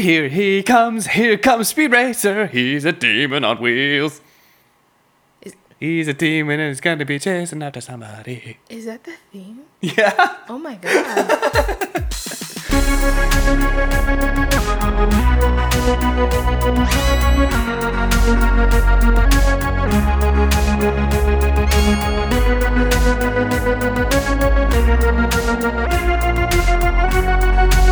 Here he comes, here comes Speed Racer. He's a demon on wheels. Is- He's a demon and he's gonna be chasing after somebody. Is that the theme? Yeah. Oh my god.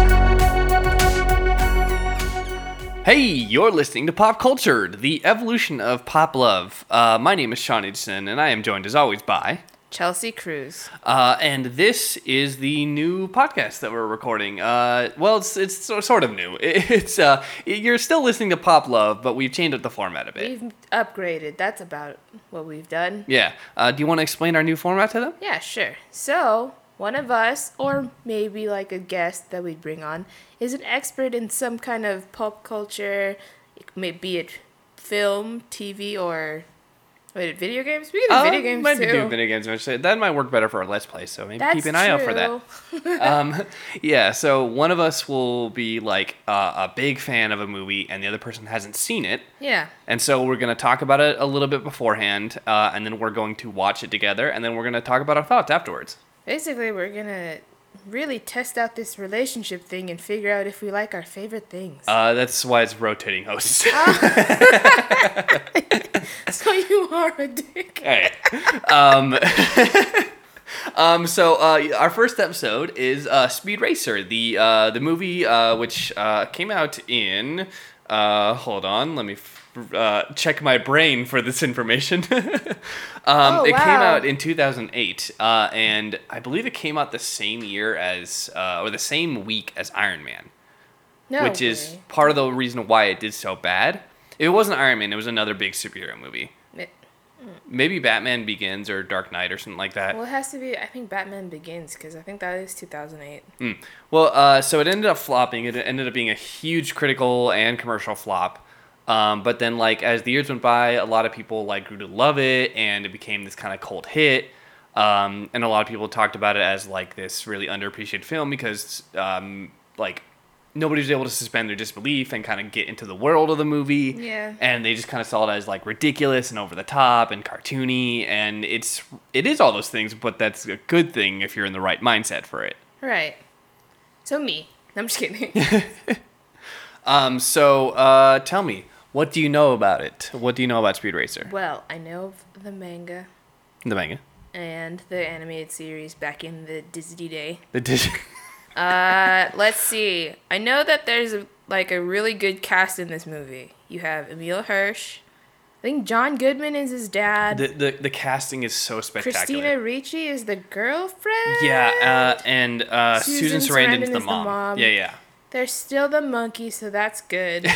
Hey, you're listening to Pop Cultured, the evolution of pop love. Uh, my name is Sean Edson, and I am joined as always by. Chelsea Cruz. Uh, and this is the new podcast that we're recording. Uh, well, it's it's so- sort of new. It's uh, you're still listening to Pop Love, but we've changed up the format a bit. We've upgraded. That's about what we've done. Yeah. Uh, do you want to explain our new format to them? Yeah, sure. So, one of us, or maybe like a guest that we'd bring on, is an expert in some kind of pop culture, maybe it film, TV, or wait, video games. We can do video games might too. doing video games. eventually. That might work better for our Let's Play, so maybe That's keep an eye out for that. um, yeah, so one of us will be like uh, a big fan of a movie, and the other person hasn't seen it. Yeah. And so we're going to talk about it a little bit beforehand, uh, and then we're going to watch it together, and then we're going to talk about our thoughts afterwards. Basically, we're gonna really test out this relationship thing and figure out if we like our favorite things. Uh, that's why it's rotating hosts. so you are a dick. Hey. Um, um, so uh, our first episode is uh, Speed Racer, the uh, the movie uh, which uh, came out in. Uh, hold on, let me f- uh, check my brain for this information. um, Oh, it came out in 2008, uh, and I believe it came out the same year as, uh, or the same week as Iron Man, No which is part of the reason why it did so bad. It wasn't Iron Man; it was another big superhero movie. It- Maybe Batman Begins or Dark Knight or something like that. Well, it has to be. I think Batman Begins because I think that is 2008. Mm. Well, uh, so it ended up flopping. It ended up being a huge critical and commercial flop. Um, but then, like as the years went by, a lot of people like grew to love it, and it became this kind of cult hit. Um, and a lot of people talked about it as like this really underappreciated film because um, like nobody was able to suspend their disbelief and kind of get into the world of the movie. Yeah. And they just kind of saw it as like ridiculous and over the top and cartoony, and it's it is all those things, but that's a good thing if you're in the right mindset for it. Right. So me. I'm just kidding. Um, so uh, tell me, what do you know about it? What do you know about Speed Racer? well, I know of the manga The manga. and the animated series back in the Disney day. The Dis- Uh, let's see. I know that there's a, like a really good cast in this movie. You have Emile Hirsch. I think John Goodman is his dad. the, the the casting is so spectacular. Christina Ricci is the girlfriend. Yeah, uh, and uh, Susan, Susan Sarandon's Sarandon the is the mom. mom. Yeah, yeah. There's still the monkey, so that's good.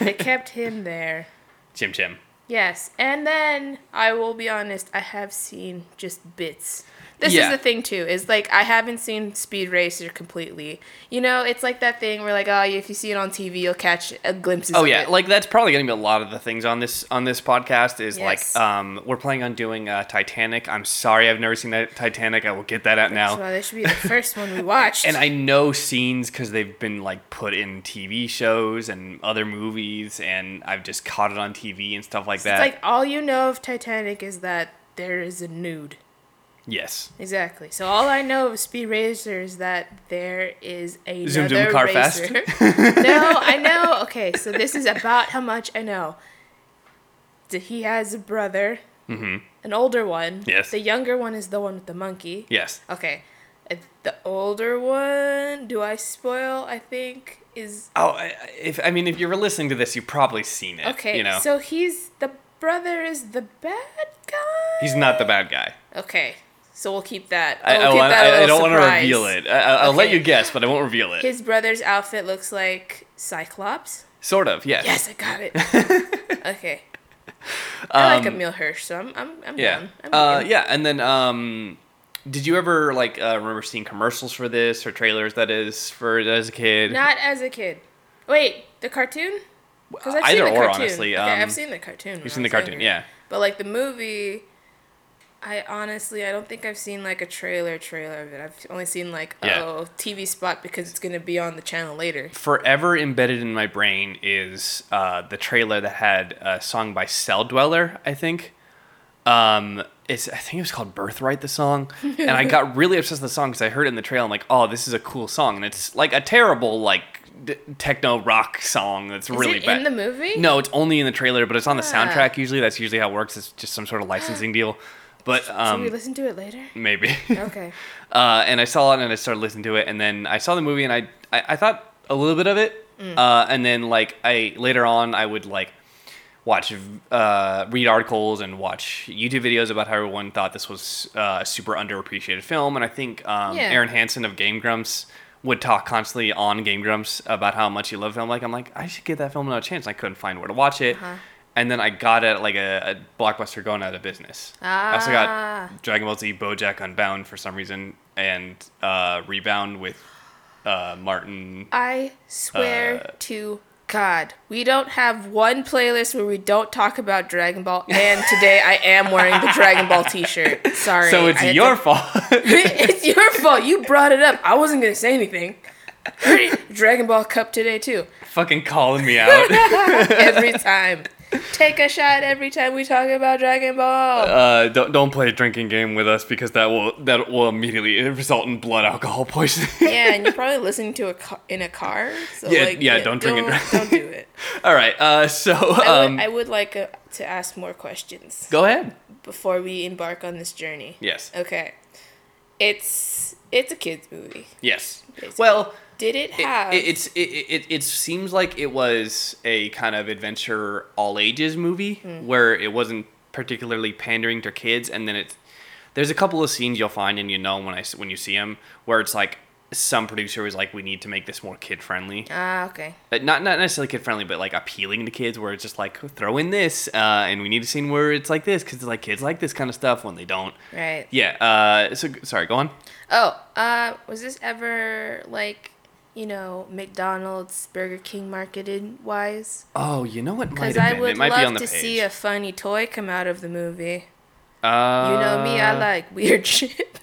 they kept him there. Chim Chim. Yes, and then I will be honest, I have seen just bits. This Yeah. is the thing too. Is like I haven't seen Speed Racer completely. You know, it's like that thing where like, oh, if you see it on TV, you'll catch a glimpses. Oh of yeah, it. like that's probably gonna be a lot of the things on this on this podcast. Is Yes. like um, we're planning on doing uh, Titanic. I'm sorry, I've never seen that Titanic. I will get that out now. So this should be the first one we watched. and I know scenes because they've been like put in TV shows and other movies, and I've just caught it on TV and stuff like it's that. like all you know of Titanic is that there is a nude. Yes. Exactly. So all I know of Speed Racer is that there is a Zoom Zoom Car Fest? racer. no, I know. Okay, so this is about how much I know. He has a brother, Mm-hmm. an older one. Yes. The younger one is the one with the monkey. Yes. Okay. Uh, The older one, do I spoil? I think is Oh, if I mean, if you were listening to this, you've probably seen it. okay. You know, So he's the brother is the bad guy. he's not the bad guy. Okay. So we'll keep that. I, we'll I, keep want- that I, I don't want to reveal it. I, I- I'll let you guess, but I won't reveal it. His brother's outfit looks like Cyclops. sort of. Yes. Yes, I got it. okay. I like Um, Emile Hirsch, so I'm I'm I'm Yeah. down. I'm Uh, yeah. And then, um, did you ever like uh, remember seeing commercials for this or trailers? That is for as a kid. Not as a kid. Wait, the cartoon? Because I've Either seen the or, cartoon. honestly. Okay, Um, I've seen the cartoon. You've seen the cartoon, younger. yeah. But like the movie, I honestly, I don't think I've seen like a trailer trailer of it. I've only seen like Yeah. oh TV spot because it's gonna be on the channel later. Forever embedded in my brain is uh, the trailer that had a song by Celldweller, I think. Um, it's I think it was called Birthright, the song, and I got really obsessed with the song because I heard it in the trailer. I'm like, oh, this is a cool song, and it's like a terrible like d- techno rock song that's Is really it bad. in the movie? No, it's only in the trailer, but it's on the Ah. soundtrack usually. That's usually how it works. It's just some sort of licensing deal. But Should we um, listen to it later? maybe. Okay. uh, and I saw it and I started listening to it, and then I saw the movie and I I, I thought a little bit of it, uh, and then like I later on I would like watch uh, read articles and watch YouTube videos about how everyone thought this was uh, a super underappreciated film, and I think um, Yeah. Arin Hanson of Game Grumps would talk constantly on Game Grumps about how much he loved the film. Like I'm like I should give that film another chance. I couldn't find where to watch it. Uh-huh. And then I got it at like a, a blockbuster going out of business. Ah. I also Ah. got Dragon Ball Z BoJack Unbound for some reason and uh, Rebound with uh, Martin. I swear Uh, to God, we don't have one playlist where we don't talk about Dragon Ball. And today I am wearing the Dragon Ball T-shirt. Sorry. So it's your to- fault. it's your fault. You brought it up. I wasn't gonna say anything. Dragon Ball Cup today too. Fucking calling me out. Every time. Take a shot every time we talk about Dragon Ball. Uh, don't don't play a drinking game with us because that will that will immediately result in blood alcohol poisoning. yeah, and you're probably listening to a ca- in a car. So Yeah, like, yeah, don't drink and don't, drive. Don't do it. All right. Uh, so I um, would, I would like uh, to ask more questions go ahead. before we embark on this journey. Yes. Okay. It's it's a kids movie. Yes. Basically. Well, Did it it, have? it, it's it, it it seems like it was a kind of adventure all ages movie Hmm. where it wasn't particularly pandering to kids, and then it's there's a couple of scenes you'll find and you know when I when you see them where it's like some producer was like we need to make this more kid friendly. ah okay. But not not necessarily kid friendly, but like appealing to kids, where it's just like throw in this, uh, and we need a scene where it's like this because like kids like this kind of stuff when they don't. Right. Yeah. Uh, so sorry, go on. Oh, uh, was this ever like, you know, McDonald's, Burger King marketed wise? Oh, you know what might Because have I been. would it might be on love the to page. see a funny toy come out of the movie. Uh, You know me, I like weird shit.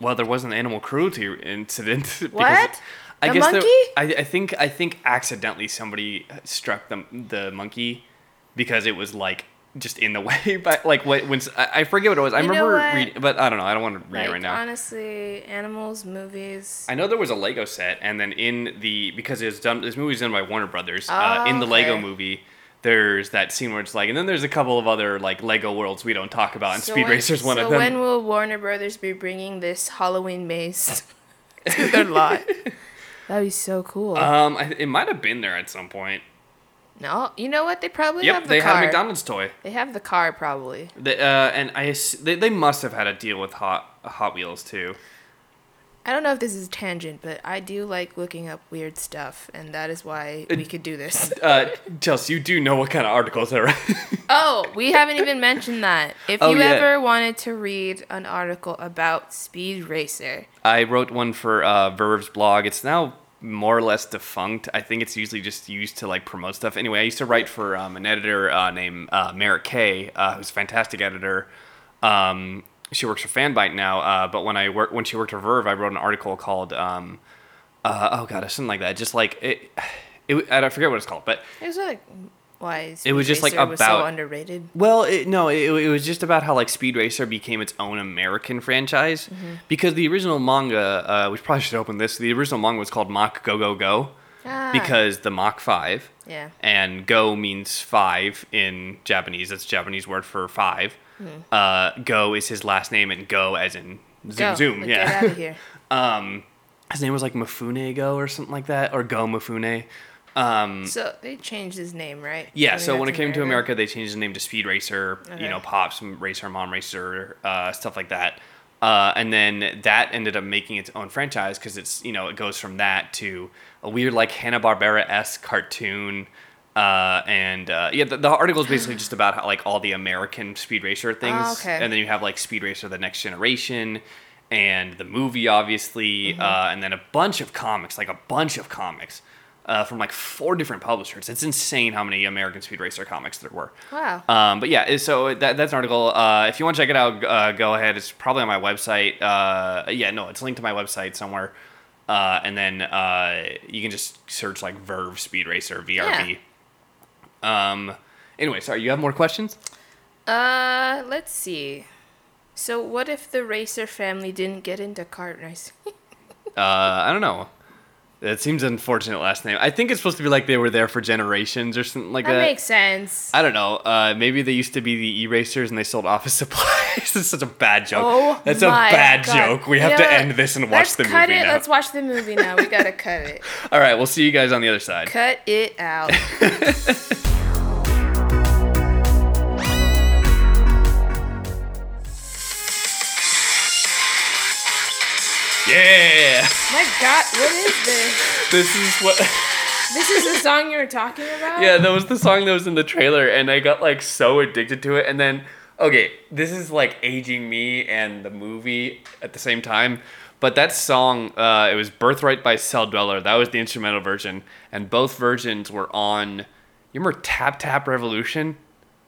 Well, there was an animal cruelty incident. because What? I The guess there- monkey? I, I think I think accidentally somebody struck the the monkey because it was like just in the way. But like what when I, forget what it was. I You remember reading, but I don't know. I don't want to read like it right now. honestly, animals movies. I know there was a Lego set, and then in the because it's done. This movie's done by Warner Brothers. uh, Oh, in the Lego movie, there's that scene where it's like, and then there's a couple of other like Lego worlds we don't talk about, and So Speed when- Racer's one so of them. when will Warner Brothers be bringing this Halloween maze to their lot? That'd be so cool. um, I, it might have been there at some point. No, you know what? They probably Yep, have the they car. had a McDonald's toy. They have the car probably. They, uh, and I they, they must have had a deal with Hot Hot Wheels too. I don't know if this is a tangent, but I do like looking up weird stuff, and that is why we could do this. Uh, Chelsea, you do know what kind of articles are. Oh, we haven't even mentioned that. If Oh, you yeah. ever wanted to read an article about Speed Racer, I wrote one for uh, Verve's blog. It's now more or less defunct. I think it's usually just used to like promote stuff. Anyway, I used to write for um, an editor uh, named uh, Merritt K, uh, who's a fantastic editor. Um, she works for Fanbyte now, uh, but when I work when she worked for Verve, I wrote an article called um, uh, oh god, something like that. Just like it, it I don't forget what it's called, but it was like why Speed It was just, like, was so about- underrated. Well, it, no, it, it was just about how like Speed Racer became its own American franchise because the original manga, uh, we probably should open this. The original manga was called Mach Go Go Go Ah, because the Mach Five yeah, and Go means five in Japanese. That's a Japanese word for five. Uh, Go is his last name, and Go as in zoom Go, zoom. yeah. get out of here. um, his name was like Mafune Go or something like that, or Go Mifune. Um, So they changed his name, right? Yeah, When so when it came to America, they changed the name to Speed Racer, Okay. you know, Pops, Racer, Mom Racer, uh, stuff like that. Uh, and then that ended up making its own franchise because it's, you know, it goes from that to a weird, like, Hanna-Barbera esque cartoon. Uh, and uh, yeah, the, the article is basically just about how, like, all the American Speed Racer things. Oh, okay. And then you have, like, Speed Racer The Next Generation and the movie, obviously, Mm-hmm. uh, and then a bunch of comics, like, a bunch of comics. Uh, from like four different publishers. It's insane how many American Speed Racer comics there were. Wow. Um, but yeah, so that, that's an article. Uh, if you want to check it out, uh, go ahead. It's probably on my website. Uh, yeah, no, it's linked to my website somewhere. Uh, and then uh, you can just search like Verve Speed Racer VRV. Yeah. Um, anyway, sorry, you have more questions? Uh, let's see. So, what if the Racer family didn't get into kart racing? Uh, I don't know. That seems unfortunate last name. I think it's supposed to be like they were there for generations or something like that that. makes sense. I don't know. Uh, maybe they used to be the e-racers and they sold office supplies. this is such a bad joke. Oh, That's a bad God. joke. We You have to what? end this and watch the movie. Let's the cut movie it. now. Let's watch the movie now. We gotta cut it. All right, we'll see you guys on the other side. Cut it out. Yeah, My God, what is this? this is what. This is the song you were talking about. yeah, that was the song that was in the trailer, and I got like so addicted to it. And then, okay, this is like aging me and the movie at the same time. But that song, uh, it was "Birthright" by Celldweller. That was the instrumental version, and both versions were on. You remember Tap Tap Revolution?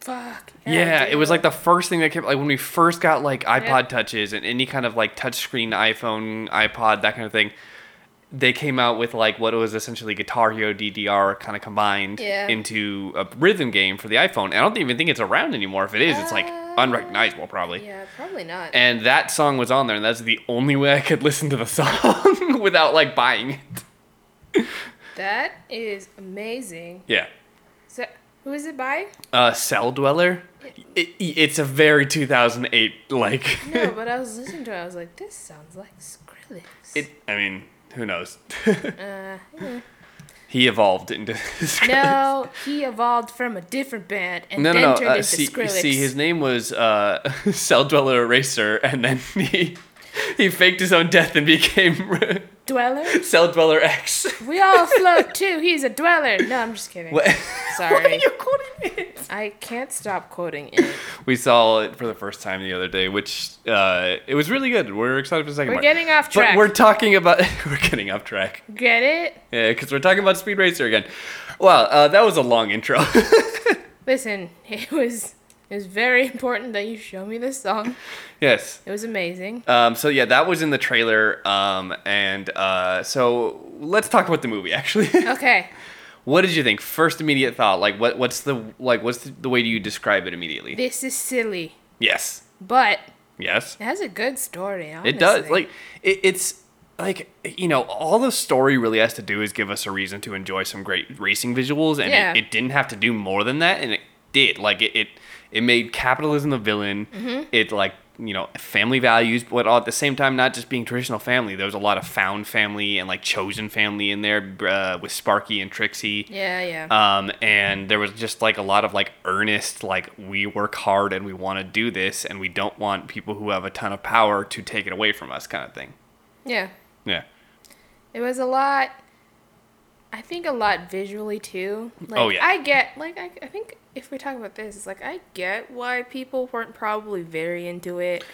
Fuck. Yeah, it was like the first thing that came like when we first got like iPod Yep. touches and any kind of like touchscreen iPhone, iPod, that kind of thing. They came out with like what was essentially Guitar Hero DDR kind of combined Yeah. into a rhythm game for the iPhone. I don't even think it's around anymore. If it is, it's like Uh, unrecognizable probably. Yeah, probably not. And that song was on there, and that's the only way I could listen to the song without like buying it. that is amazing. Yeah. Who is it by? Uh, Celldweller. It, it's a very 2008 like. No, but I was listening to it. I was like, this sounds like Skrillex. It. I mean, who knows? uh, yeah. he evolved into. no, he evolved from a different band and No, then no, no. turned Uh, into see, Skrillex. see, his name was uh, Celldweller Eraser, and then he he faked his own death and became Dweller? Celldweller X. We all float too. He's a dweller. No, I'm just kidding. What? Sorry. Why are you quoting it? I can't stop quoting it. We saw it for the first time the other day, which uh, it was really good. We're excited for the 2nd We're part. getting off But track. we're talking about we're getting off track. Get it? Yeah, because we're talking about Speed Racer again. Wow, uh, that was a long intro. Listen, it was it was very important that you show me this song. yes. It was amazing. Um, so yeah, that was in the trailer. Um, and uh, so let's talk about the movie. Actually, Okay. what did you think? First immediate thought. Like, what? What's the like? What's the, the way do you describe it immediately? This is silly, yes. but Yes. it has a good story. Honestly. It does. Like, it, it's like you know, all the story really has to do is give us a reason to enjoy some great racing visuals, and Yeah. it, it didn't have to do more than that, and it did. Like, it it, it made capitalism the villain. Mm-hmm. It like you know family values, but at the same time, not just being traditional family. There was a lot of found family and like chosen family in there uh, with Sparky and Trixie. Yeah, yeah. Um, and there was just like a lot of like earnest, like we work hard and we want to do this, and we don't want people who have a ton of power to take it away from us, kind of thing. yeah. Yeah. It was a lot. I think a lot visually too. Like, Oh, yeah. I get like I, I think if we talk about this, it's like I get why people weren't probably very into it.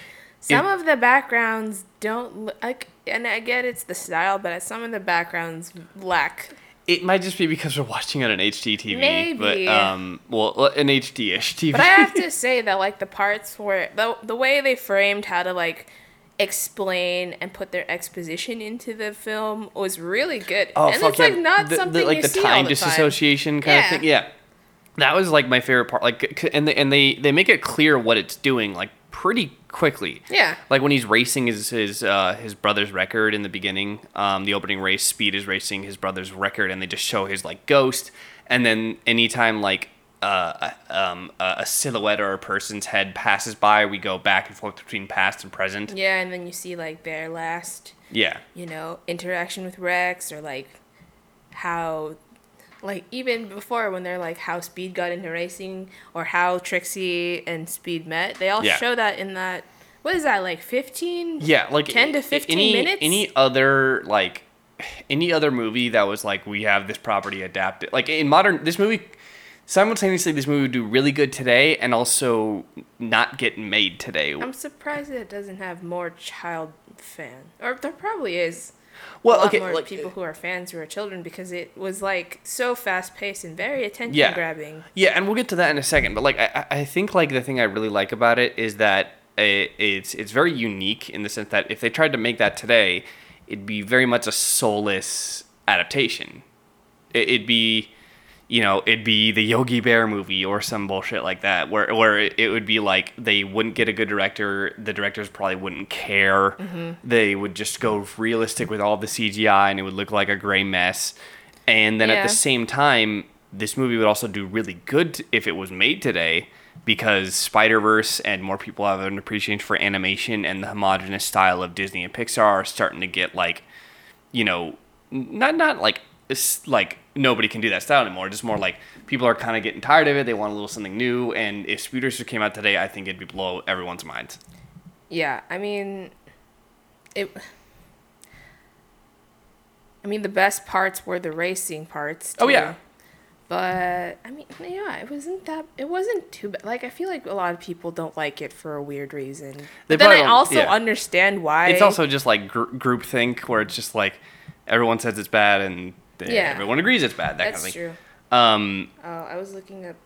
Some It- of the backgrounds don't like, and I get it's the style, but some of the backgrounds lack. It might just be because we're watching it on an HD TV, Maybe. but um, well, an HD-ish TV. But I have to say that like the parts where the the way they framed how to like explain and put their exposition into the film was really good. oh and fuck it's yeah. like not the, something the, like you the see time the time. disassociation kind Yeah. of thing. Yeah, that was like my favorite part. Like, and they, and they they make it clear what it's doing like pretty quickly. Yeah. Like when he's racing his his uh, his brother's record in the beginning, um, the opening race, Speed is racing his brother's record, and they just show his like ghost, and then anytime like uh, um, a silhouette or a person's head passes by, we go back and forth between past and present. Yeah, and then you see like their last, Yeah. you know, interaction with Rex or like how like even before when they're like how Speed got into racing or how Trixie and Speed met, they all Yeah. show that in that what is that like 15 Yeah, like 10 to 15 any, minutes? Any other like any other movie that was like we have this property adapted. Like in modern this movie simultaneously this movie would do really good today and also not get made today. I'm surprised that it doesn't have more child fan. Or there probably is. Well, a lot okay, more like- people uh, who are fans who are children because it was like so fast paced and very attention Yeah. grabbing. Yeah, and we'll get to that in a second. But like, I, I I think like the thing I really like about it is that it, it's it's very unique in the sense that if they tried to make that today, it'd be very much a soulless adaptation. It, it'd be, you know, it'd be the Yogi Bear movie or some bullshit like that, where where it, would be like they wouldn't get a good director. The directors probably wouldn't care. Mm-hmm. They would just go realistic with all the CGI, and it would look like a gray mess. And then at the same time, this movie would also do really good if it was made today because Spider Verse and more people have an appreciation for animation and the homogenous style of Disney and Pixar are starting to get like, you know, not not like like nobody can do that style anymore. Just more like people are kind of getting tired of it. They want a little something new. And if Speed Racer came out today, I think it'd be blow everyone's minds. Yeah, I mean, it. I mean, the best parts were the racing parts. Oh, yeah. But I mean, yeah, it wasn't that. It wasn't too bad. Like I feel like a lot of people don't like it for a weird reason. They But then I also yeah. understand why. It's also just like gr- group think where it's just like everyone says it's bad and Yeah. everyone agrees it's bad. That that's kind of thing. true. Um, Oh, I was looking up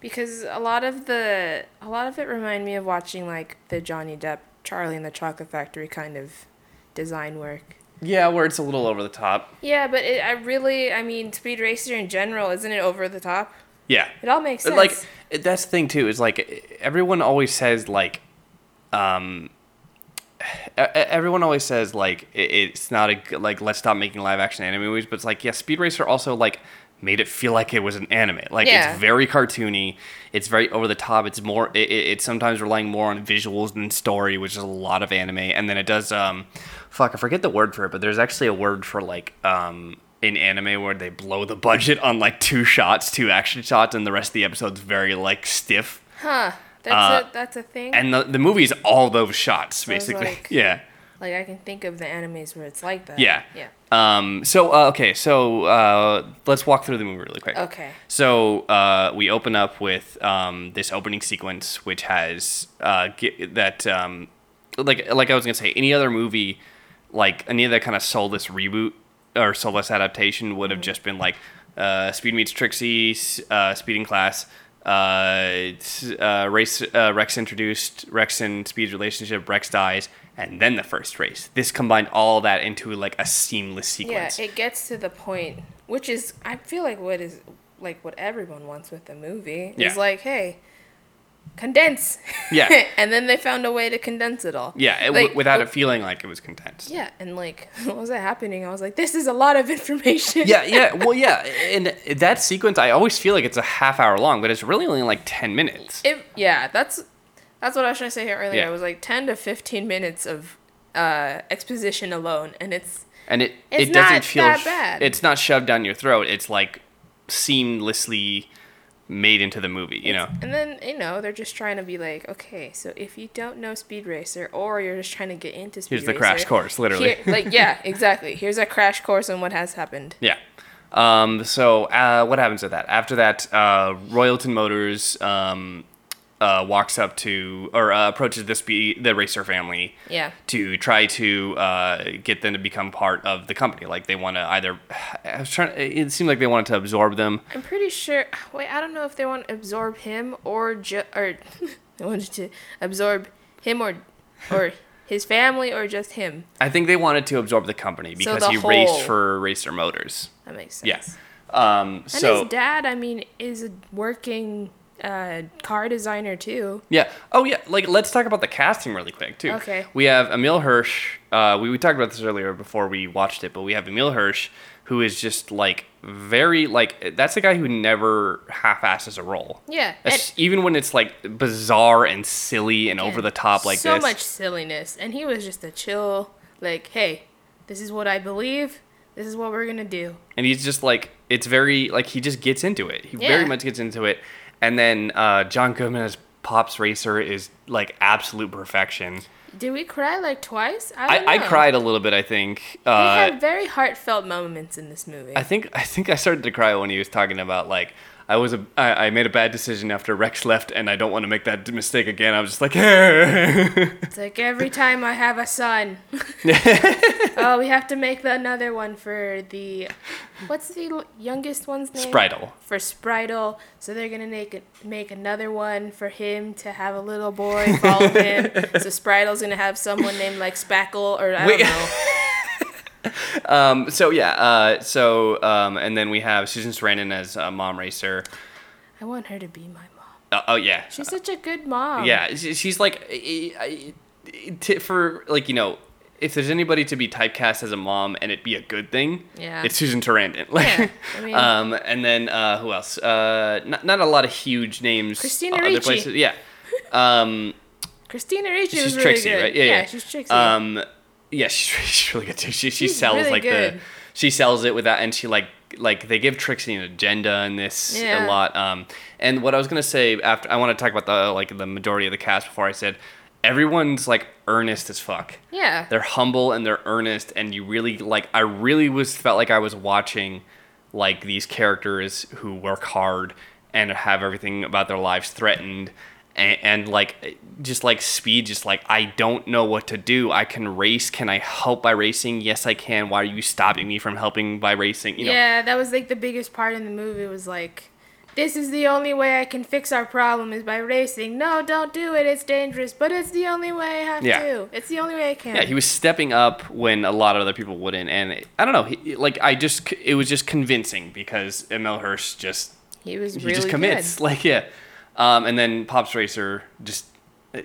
because a lot of the a lot of it remind me of watching like the Johnny Depp Charlie and the Chocolate Factory kind of design work. yeah, where it's a little over the top. Yeah, but it, I really, I mean, Speed Racer in general, isn't it over the top? Yeah. It all makes sense. like that's the thing too is like everyone always says like um everyone always says like it's not a like let's stop making live action anime movies but it's like yeah speed racer also like made it feel like it was an anime. Like Yeah. it's very cartoony. It's very over the top. It's more it, it- it's sometimes relying more on visuals than story which is a lot of anime. And then it does um fuck i forget the word for it but there's actually a word for like um in anime where they blow the budget on like two shots two action shots and the rest of the episode's very like stiff. Huh? That's uh, a that's a thing. and the, the movie's all those shots basically like- yeah like I can think of the animes where it's like that. yeah Yeah. um so uh, okay so uh let's walk through the movie really quick Okay. so uh, we open up with um, this opening sequence, which has uh, that um, like like I was gonna say, any other movie, like any of that kind of soulless reboot or soulless adaptation would have just been like uh, Speed meets Trixie, uh, Speeding Class. Uh, uh, race uh, Rex introduced Rex and Speed's relationship. Rex dies, and then the first race. This combined all that into like a seamless sequence. Yeah, it gets to the point, which is I feel like what is like what everyone wants with the movie Yeah. is like, hey, condense. Yeah. and then they found a way to condense it all. yeah, it, Like, w- without oh, it feeling like it was condensed. Yeah, and like, what was that happening? I was like, this is a lot of information. yeah, yeah. Well, yeah. And that sequence, I always feel like it's a half hour long, but it's really only like 10 minutes. It, yeah, that's that's what I was trying to say here earlier. Yeah. It was like ten to fifteen minutes of uh, exposition alone, and it's And it, It's it doesn't feel, that bad. it's not shoved down your throat. It's like seamlessly made into the movie, you know? and then you know they're just trying to be like, okay, so if you don't know Speed Racer or you're just trying to get into Speed Racer. Here's the Racer, crash course, literally. here- like yeah, exactly. Here's a crash course on what has happened. Yeah. Um, so uh, what happens with that? After that, uh, Royalton Motors um, uh, walks up to or uh, approaches the speed the racer family Yeah. to try to uh, get them to become part of the company. Like they want to either. I was trying. It seemed like they wanted to absorb them. I'm pretty sure. Wait, I don't know if they want to absorb him or ju- or they wanted to absorb him or or his family or just him. I think they wanted to absorb the company So because the he raced for Racer Motors. That makes sense. Yeah. Um, And so his dad, I mean, is a working uh, car designer too. Yeah. Oh, yeah. Like, let's talk about the casting really quick too. Okay. We have Emile Hirsch. Uh, we, we talked about this earlier before we watched it, but we have Emile Hirsch, who is just like very like that's the guy who never half-asses a role. Yeah. As- even when it's like bizarre and silly and over the top like so this. much silliness, and he was just a chill, like, hey, this is what I believe. This is what we're gonna do. and he's just like it's very like he just gets into it. He very much gets into it. And then uh, John Goodman as Pops Racer is like absolute perfection. Did we cry like twice? I, I, I cried a little bit. I think. we Uh, had very heartfelt moments in this movie. I think I think I started to cry when he was talking about like I was a I, I made a bad decision after Rex left and I don't want to make that mistake again. I was just like, It's like every time I have a son. oh, we have to make the, another one for the. What's the youngest one's name? Spritle. For Spritle. So they're gonna make make another one for him to have a little boy follow him. so Spritle's gonna have someone named like Spackle or I Wait. don't know. Um, so yeah, uh, so um, and then we have Susan Sarandon as uh, mom racer. I want her to be my mom. Uh, oh yeah, She's such a good mom. yeah. She's like I- I- t- for like you know. If there's anybody to be typecast as a mom and it be a good thing, Yeah. it's Susan Sarandon. Like, Yeah, I mean- um, and then uh, who else? Uh, not, not a lot of huge names. Christina other Ricci. places. Yeah. Um, Christina Ricci she's was really Trixie, good. right? Yeah, yeah. she's Trixie. Um, yeah, she's, she's really good too. She she She's sells really like the she sells it with that, and she like like they give Trixie an agenda in this Yeah. a lot. Um, and what I was gonna say after I want to talk about the like the majority of the cast before I said everyone's like earnest as fuck. yeah. They're humble and they're earnest, and you really like. I really was felt like I was watching like these characters who work hard and have everything about their lives threatened, and, and like just like speed, just like I don't know what to do. I can race. Can I help by racing? Yes, I can. Why are you stopping me from helping by racing? You know. yeah, that was like the biggest part in the movie was like, this is the only way I can fix our problem is by racing. No, don't do it. It's dangerous, but it's the only way I have Yeah. to. It's the only way I can. Yeah, he was stepping up when a lot of other people wouldn't, and I don't know. He, like I just, it was just convincing because Emile Hirsch just He was really he just commits good. like yeah um, and then pops racer just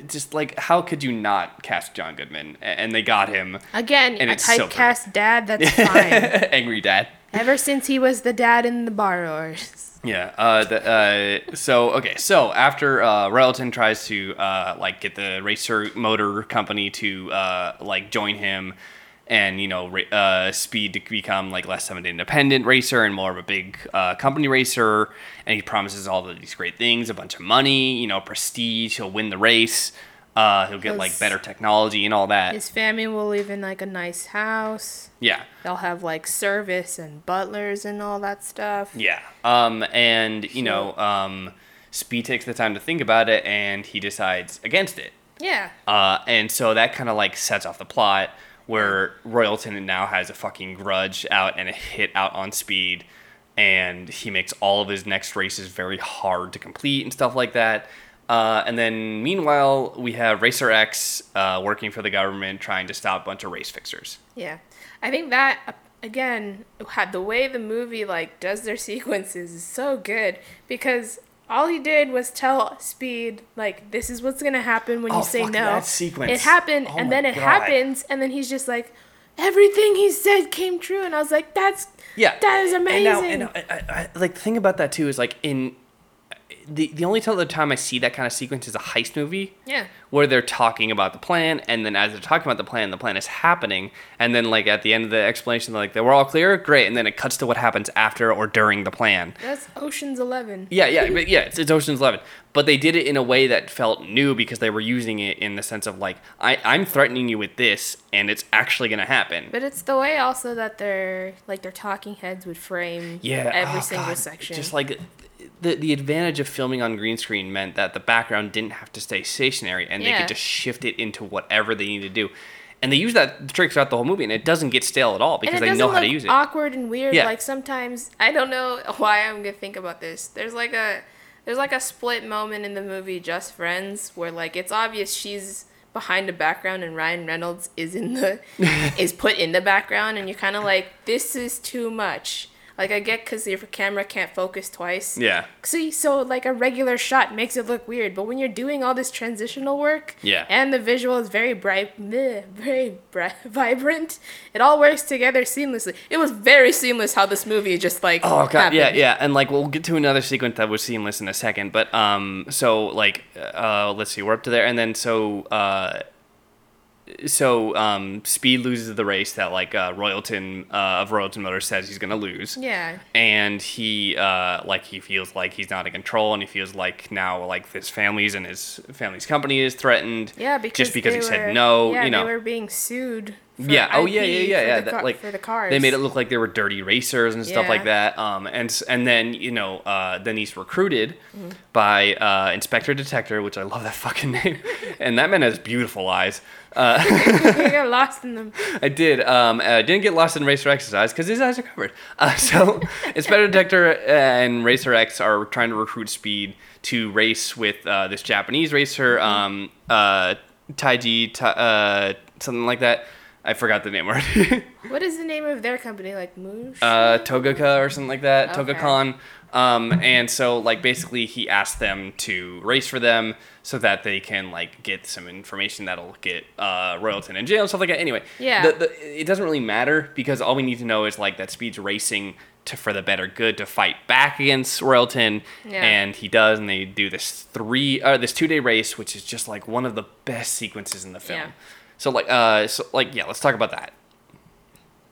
just like how could you not cast john goodman and they got him Again, And a it's so typecast dad, that's fine. angry dad Ever since he was the dad in the borrowers. yeah uh, the, uh, so okay so after uh, Royalton tries to uh, like get the racer motor company to uh, like join him and you know uh, speed to become like less of an independent racer and more of a big uh, company racer and he promises all of these great things a bunch of money you know prestige he'll win the race uh, he'll get like better technology and all that His family will live in like a nice house. yeah They'll have like service and butlers and all that stuff. Yeah. Um, and you know, um, Speed takes the time to think about it, and he decides against it. Yeah. Uh, and so that kind of like sets off the plot where Royalton now has a fucking grudge out and a hit out on Speed, and he makes all of his next races very hard to complete and stuff like that. Uh, and then meanwhile, we have Racer X uh, working for the government trying to stop a bunch of race fixers. Yeah, I think that again, had the way the movie like does their sequences is so good because all he did was tell Speed like this is what's gonna happen when Oh, you say no. that sequence. It happened, Oh and then it God. happens, and then he's just like, everything he said came true, and I was like, that's Yeah, that is And amazing. now, and now, I, I, I, like the thing about that too is like in the the only other time I see that kind of sequence is a heist movie. yeah, where they're talking about the plan, and then as they're talking about the plan, the plan is happening, and then like at the end of the explanation, they're like, "We're all clear, great," and then it cuts to what happens after or during the plan. that's Ocean's Eleven. Yeah, yeah, but yeah, it's, it's Ocean's Eleven, but they did it in a way that felt new because they were using it in the sense of like, I, I'm threatening you with this, and it's actually gonna happen. But it's the way also that they're like their talking heads would frame yeah, every oh, single God, section. Just like the the advantage of filming on green screen meant that the background didn't have to stay stationary, and they could just shift it into whatever they need to do. And they use that trick throughout the whole movie, and it doesn't get stale at all because they know how to use it. awkward and weird. Yeah. Like sometimes I don't know why I'm gonna think about this. There's like a there's like a split moment in the movie Just Friends where like it's obvious she's behind the background and Ryan Reynolds is in the is put in the background and you're kind of like this is too much. Like I get because your camera can't focus twice. Yeah. See, so like a regular shot makes it look weird, but when you're doing all this transitional work, Yeah. and the visual is very bright, bleh, very bright, vibrant, it all works together seamlessly. It was very seamless how this movie just like Oh god, yeah, yeah, and like we'll get to another sequence that was seamless in a second, but um, so like uh, let's see, we're up to there, and then so uh, so um, Speed loses the race that like uh, Royalton uh, of Royalton Motors says he's gonna lose. Yeah. And he uh, like he feels like he's not in control, and he feels like now like his family's and his family's company is threatened. Yeah, because just because he said no, yeah, you know. they were being sued. Yeah. Oh yeah, yeah, yeah, yeah. the That, like for the cars. they made it look like they were dirty racers and stuff like that. Um, and and then you know, uh, then he's recruited Mm-hmm. by uh, Inspector Detector, which I love that fucking name, and that man has beautiful eyes. Uh, I got lost in them. I did. Um, I didn't get lost in Racer X's eyes because his eyes are covered. Uh, so, Inspector Detector and Racer X are trying to recruit Speed to race with uh, this Japanese racer, um, uh, Taiji, Ta- uh, something like that. I forgot the name already. What is the name of their company? Like Moosh? uh, Togaka or something like that. Okay. Togokahn. Um, and so like basically he asked them to race for them so that they can like get some information that'll get uh, Royalton in jail and stuff like that. Anyway, Yeah. the, the, it doesn't really matter because all we need to know is like that Speed's racing to for the better good to fight back against Royalton, Yeah. and he does, and they do this three uh, this two day race, which is just like one of the best sequences in the film. Yeah. So like uh so like yeah, let's talk about that.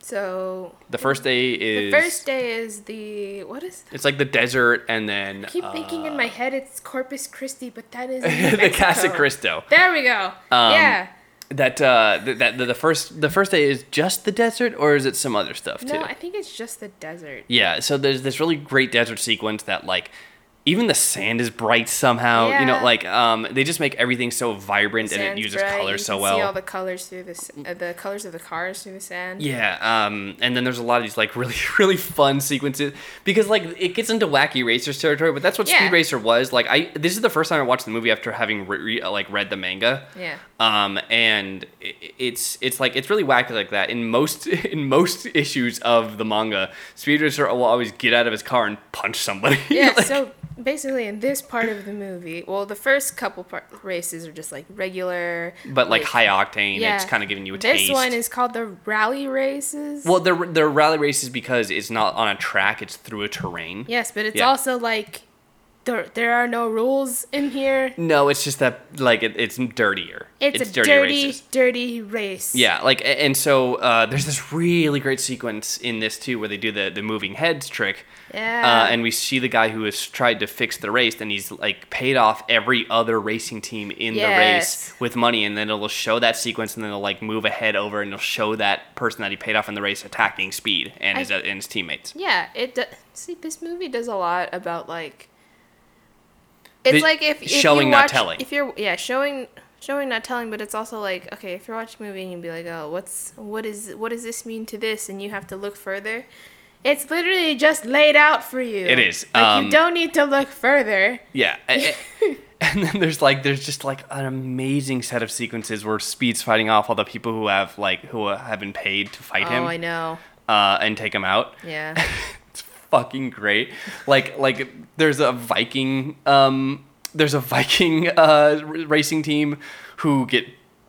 so The first day is the first day is the what is? It's like the desert, and then I keep uh, thinking in my head it's Corpus Christi, but that is the Casa Cristo. There we go. Um, yeah. That uh, th- that the, the first the first day is just the desert, or is it some other stuff too? No, I think it's just the desert. yeah. So there's this really great desert sequence that like. Even the sand is bright somehow, you know. Like, um, they just make everything so vibrant and it uses bright, colors you so can well. See all the colors through the uh, the colors of the cars through the sand. Yeah, um, and then there's a lot of these like really really fun sequences because like it gets into wacky racers territory, but that's what Yeah. Speed Racer was. Like I, this is the first time I watched the movie after having re- re- like read the manga. Yeah. Um, and i- it's it's like it's really wacky like that. In most in most issues of the manga, Speed Racer will always get out of his car and punch somebody. Yeah, Like- so basically in this part of the movie, well, the first couple part races are just like regular. but like high octane, it's kind of giving you a taste. This one is called the rally races. well, they're they're rally races because it's not on a track; it's through a terrain. yes, but it's yeah. also like there there are no rules in here. No, it's just that like it, it's dirtier. It's, a dirtier dirty, races. dirty race. Yeah, like and so uh, there's this really great sequence in this too where they do the the moving heads trick. Yeah. Uh, and we see the guy who has tried to fix the race, and he's like paid off every other racing team in the race with money, and then it'll show that sequence, and then it'll like move ahead over, and it'll show that person that he paid off in the race attacking Speed and his I- and his teammates. Yeah, it do- see this movie does a lot about like it's The- like if, if showing, you not watch, telling. If you're yeah, showing showing not telling, but it's also like okay, if you're watching a movie and you'd be like, "Oh, what's what is what does this mean to this?" and you have to look further. It's literally just laid out for you. It is, Like um, you don't need to look further. Yeah. and then there's like there's just like an amazing set of sequences where Speed's fighting off all the people who have like who have been paid to fight him Oh, I know. uh, and take him out. Yeah. fucking great. Like like there's a Viking um there's a Viking uh racing team who get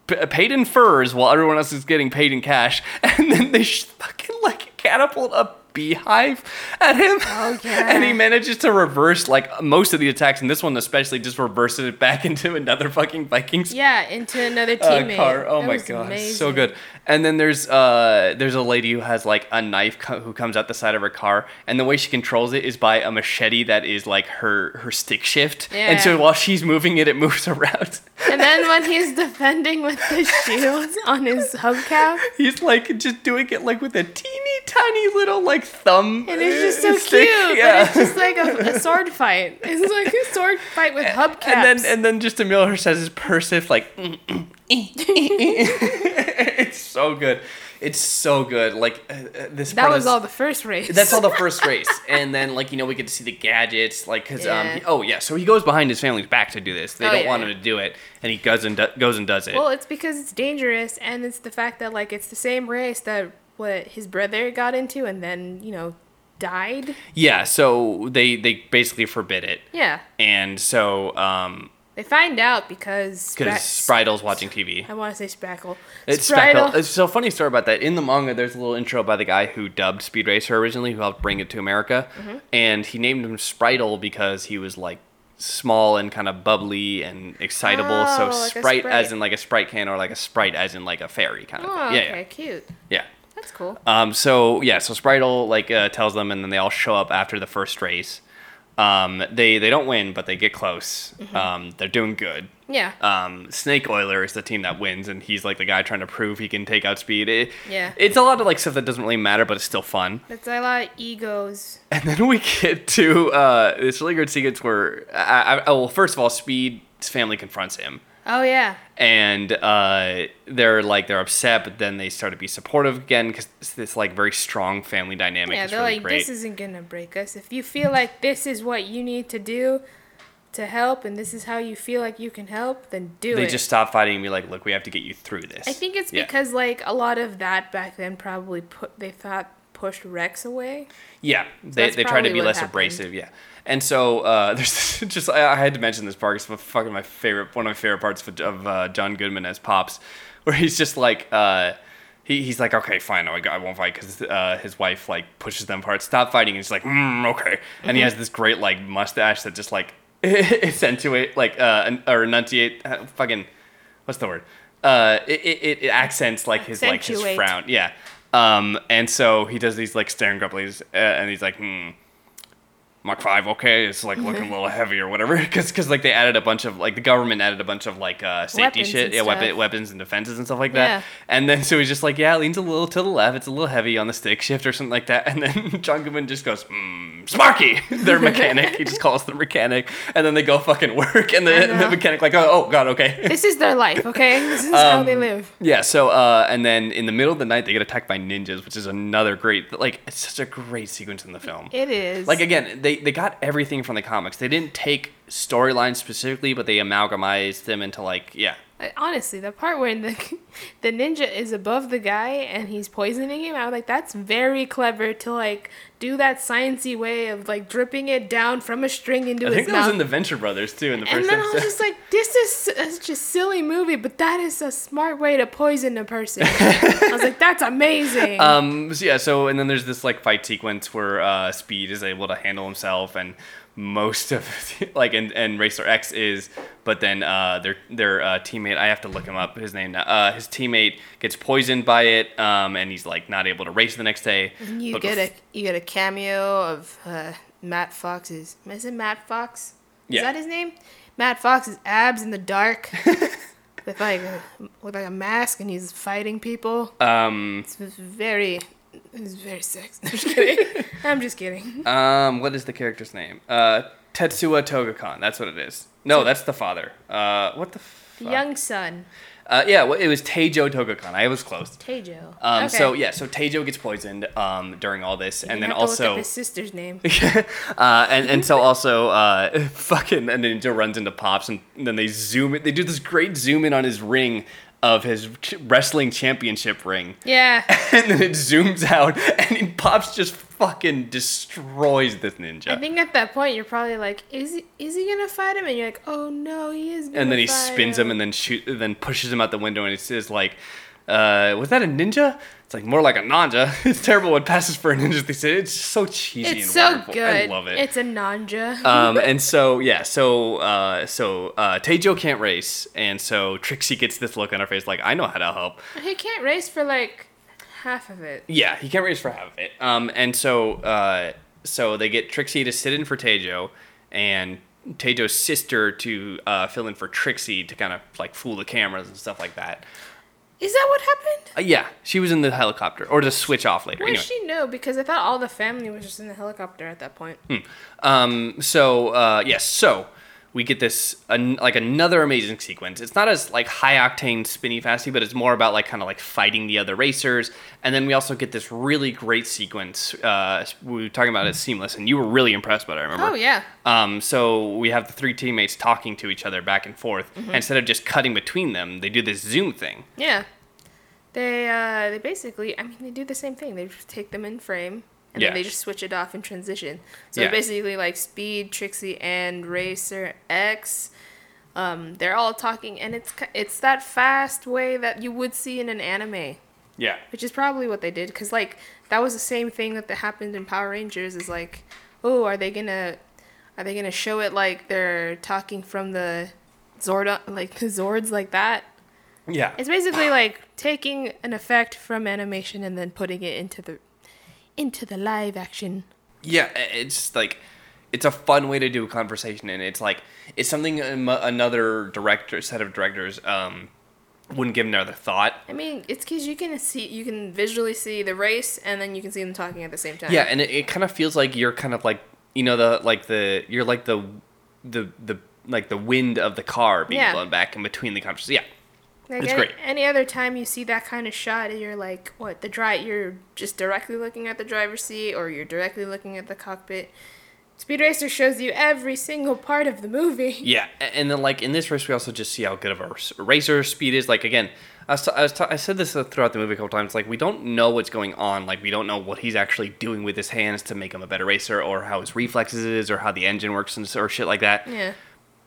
p- paid in furs while everyone else is getting paid in cash and then they sh- fucking like catapult a beehive at him Oh, yeah. and he manages to reverse like most of the attacks and this one especially just reverses it back into another fucking Vikings yeah, into another uh, car. Oh That my god, it's so good. And then there's uh there's a lady who has like a knife co- who comes out the side of her car, and the way she controls it is by a machete that is like her her stick shift. Yeah. And so while she's moving it, it moves around. And then when he's defending with the shields on his hubcap, He's like just doing it like with a teeny tiny little like thumb. and it's just so stick. cute. Yeah. But it's just like a, a sword fight. It's like a sword fight with hubcaps. and then and then just Emile Hirsch is persive like it's so good. It's so good. Like uh, uh, this. that was is- all the first race. That's all the first race, and then like you know we get to see the gadgets, like because um Yeah. he- oh yeah, so he goes behind his family's back to do this. They Oh, don't yeah, want yeah. him to do it, and he goes and do- goes and does it. Well, it's because it's dangerous, and it's the fact that like it's the same race that what his brother got into, and then you know died. yeah, so they they basically forbid it, Yeah, and so um they find out because because Spra- Spridel's watching TV. I want to say Spackle. It's Spritle- Speckle. It's so funny story about that. In the manga, there's a little intro by the guy who dubbed Speed Racer originally, who helped bring it to America, Mm-hmm. and he named him Spritle because he was like small and kind of bubbly and excitable. so Oh, like a sprite, as in like a sprite can, or like a sprite as in like a fairy kind of Oh, thing. Yeah, okay, yeah, cute. yeah. That's cool. Um, so yeah, so Spritle like uh, tells them, and then they all show up after the first race. Um, they they don't win, but they get close. Mm-hmm. Um, they're doing good. Yeah. Um, Snake Oiler is the team that wins, and he's like the guy trying to prove he can take out Speed. It, Yeah. it's a lot of like stuff that doesn't really matter, but it's still fun. It's a lot of egos. And then we get to uh, this really good sequence where, I, I, well, first of all, Speed's family confronts him, Oh yeah. and uh, they're like they're upset, but then they start to be supportive again because this like very strong family dynamic Yeah, they're really like, great. this isn't gonna break us. If you feel like this is what you need to do to help, and this is how you feel like you can help, then do they it. They just stop fighting and be like, look, we have to get you through this. I think it's Yeah. because like a lot of that back then probably put they thought pushed Rex away. Yeah, they, that's they try to be less happened. abrasive. Yeah, and so uh, there's just I, I had to mention this part. It's fucking my favorite, one of my favorite parts of, of uh, John Goodman as Pops, where he's just like. Uh, he, he's like, okay, fine, no, I, I won't fight because uh, his wife like pushes them apart. Stop fighting. And he's like, mm, okay, and he has this great like mustache that just like accentuate like uh, or enunciate uh, fucking what's the word? Uh, it, it, it accents like his like his frown. Yeah. Um, and so he does these like staring grapplings, uh, and he's like, hmm. Mach five, okay, it's like looking a little heavy or whatever, because like they added a bunch of like the government added a bunch of like uh, safety Weapons shit, and yeah, weapon, weapons and defenses and stuff like that. Yeah. And then so he's just like, yeah, it leans a little to the left, it's a little heavy on the stick shift or something like that. And then John Goodman just goes, hmm, Sparky, their mechanic. he just calls the mechanic, and then they go fucking work, and the, the mechanic like, oh, oh god, okay. This is their life, okay? This is how Um, they live. Yeah, so uh, and then in the middle of the night they get attacked by ninjas, which is another great like it's such a great sequence in the film. It is. Like again, they they got everything from the comics. They didn't take storylines specifically, but they amalgamized them into like yeah. Honestly, the part where the the ninja is above the guy and he's poisoning him, I was like, that's very clever to like do that sciency way of like dripping it down from a string into I his think that was in the Venture Brothers too in the and first then I was just like, this is such a silly movie, but that is a smart way to poison a person. I was like, that's amazing. Um. So yeah. So and then there's this like fight sequence where uh, Speed is able to handle himself, and most of like and, and Racer X is, but then uh, their their uh, teammate I have to look him up his name now. Uh, his teammate gets poisoned by it, um, and he's like not able to race the next day. you But get bef- a you get a cameo of uh, Matt Fox's. Is it Matt Fox? Yeah. Is that his name? Matt Fox's abs in the dark. with like a, with like a mask and he's fighting people. um It's very it's very sexy. I'm just kidding. I'm just kidding. um what is the character's name? Uh, Tetsuya Togokahn. That's what it is. No, that's the father. Uh, what the. The Fuck? young son, Uh, yeah, well, it was Teijo Togokahn. I was close. Tejo. Um, Okay. So yeah, so Teijo gets poisoned um, during all this, You and then have to look also up his sister's name. uh, and and so also uh, fucking a ninja runs into Pops, and then they zoom it. They do this great zoom in on his ring of his wrestling championship ring, Yeah. and then it zooms out, and he, Pops just fucking destroys this ninja. I think at that point you're probably like, is he is he gonna fight him? And you're like, oh no, he is. Gonna and then he spins him and then shoot, then pushes him out the window, and it says like, uh, "Was that a ninja?" It's like more like a nanja. It's terrible what passes for a ninja. They say it's so cheesy It's and so wonderful. good. I love it. It's a nanja. um, and so yeah, so uh, so uh, Teijo can't race, and so Trixie gets this look on her face, like I know how to help. he can't race for like half of it. Yeah, he can't race for half of it. Um, and so uh, so they get Trixie to sit in for Teijo, and Teijo's sister to uh, fill in for Trixie to kind of like fool the cameras and stuff like that. Is that what happened? Uh, yeah, she was in the helicopter, or to switch off later. Where Anyway, does she know? Because I thought all the family was just in the helicopter at that point. Um, so uh, yes, so we get this an, like another amazing sequence. It's not as like high octane spinny fasty, but it's more about like kind of like fighting the other racers. And then we also get this really great sequence. Uh, we were talking about it seamless, and you were really impressed by it. I remember. Oh yeah. Um, so we have the three teammates talking to each other back and forth. Mm-hmm. And instead of just cutting between them, they do this zoom thing. Yeah. They uh they basically I mean they do the same thing. They just take them in frame and Yeah. then they just switch it off in transition. So Yeah. basically like Speed, Trixie and Racer X um they're all talking and it's it's that fast way that you would see in an anime, Yeah. which is probably what they did cuz like that was the same thing that that happened in Power Rangers is like, "Oh, are they going to Are they gonna show it like they're talking from the Zord, like the Zords, like that? Yeah. It's basically like taking an effect from animation and then putting it into the into the live action. Yeah, it's like it's a fun way to do a conversation, and it's like it's something another director set of directors um wouldn't give another thought. I mean, it's because you can see, you can visually see the race, and then you can see them talking at the same time. Yeah, and it, it kind of feels like you're kind of like you know the like the you're like the the the like the wind of the car being Yeah. blown back in between the conversations. Yeah, Like It's any, great. any other time you see that kind of shot, and you're like, what the dri You're just directly looking at the driver's seat, or you're directly looking at the cockpit. Speed Racer shows you every single part of the movie. yeah, and then like in this race, we also just see how good of a racer speed is. Like again, I was, t- I, was t- I said this throughout the movie a couple times. Like we don't know what's going on. Like we don't know what he's actually doing with his hands to make him a better racer, or how his reflexes is, or how the engine works, and or shit like that. Yeah.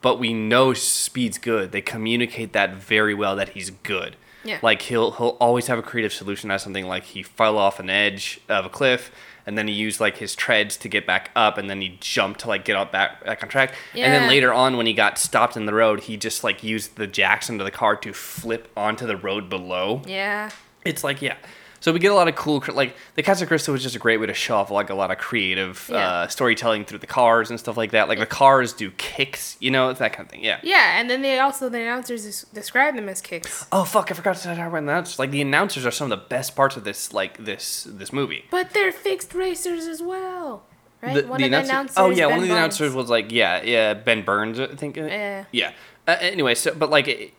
But we know speed's good. They communicate that very well that he's good. Yeah. Like he'll he'll always have a creative solution as something like he fell off an edge of a cliff and then he used like his treads to get back up and then he jumped to like get up back back on track. yeah. And then later on when he got stopped in the road, he just like used the jacks under the car to flip onto the road below. Yeah. It's like yeah. So we get a lot of cool like the Casa Cristo was just a great way to show off like a lot of creative Yeah. uh, storytelling through the cars and stuff like that. Like the cars do kicks, you know, that kind of thing. Yeah. Yeah, and then they also, the announcers describe them as kicks. Oh fuck! I forgot to talk about announcers. Like the announcers are some of the best parts of this, like this this movie. But they're fixed racers as well. Right? The, one the of the announcers. Oh yeah, Ben one of the Barnes. announcers was like yeah yeah Ben Burns I think. Yeah. Yeah. Uh, anyway, so but like it-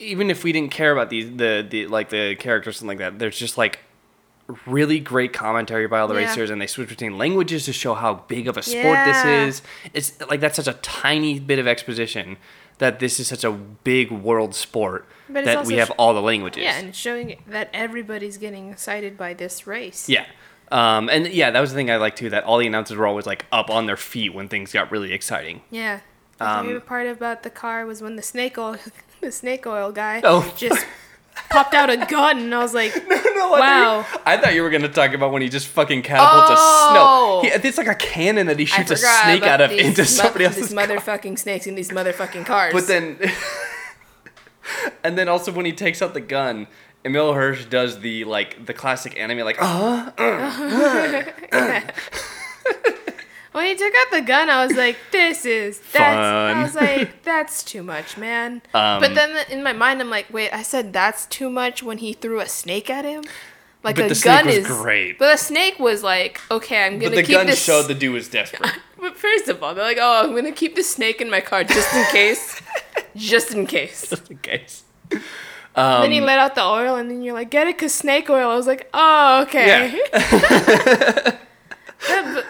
even if we didn't care about these the the like the characters and like that, there's just like really great commentary by all the Yeah. racers and they switch between languages to show how big of a sport Yeah. this is. It's like that's such a tiny bit of exposition that this is such a big world sport But that we have all the languages. Yeah, and showing that everybody's getting excited by this race. Yeah. Um, and yeah, that was the thing I liked too. That all the announcers were always like up on their feet when things got really exciting. Yeah. Um, favorite part about the car was when the snake oil, the snake oil guy, Oh. just popped out a gun, and I was like, no, no, Wow. I thought you were gonna talk about when he just fucking catapults Oh. a snow. He, it's like a cannon that he shoots a snake out of into mo- somebody else's These car. motherfucking snakes in these motherfucking cars. But then, and then also when he takes out the gun, Emile Hirsch does the like the classic anime like uh when he took out the gun, I was like, "This is that's." Fun. I was like, "That's too much, man." Um, but then in my mind, I'm like, "Wait, I said that's too much when he threw a snake at him." Like But a the gun is great. But the snake was like, "Okay, I'm gonna keep." but the keep gun this." showed the dude was desperate. But first of all, they're like, "Oh, I'm gonna keep the snake in my car just in case, just in case." just in case. then Um, he let out the oil, and then you're like, "Get it, cause snake oil." I was like, "Oh, okay." Yeah,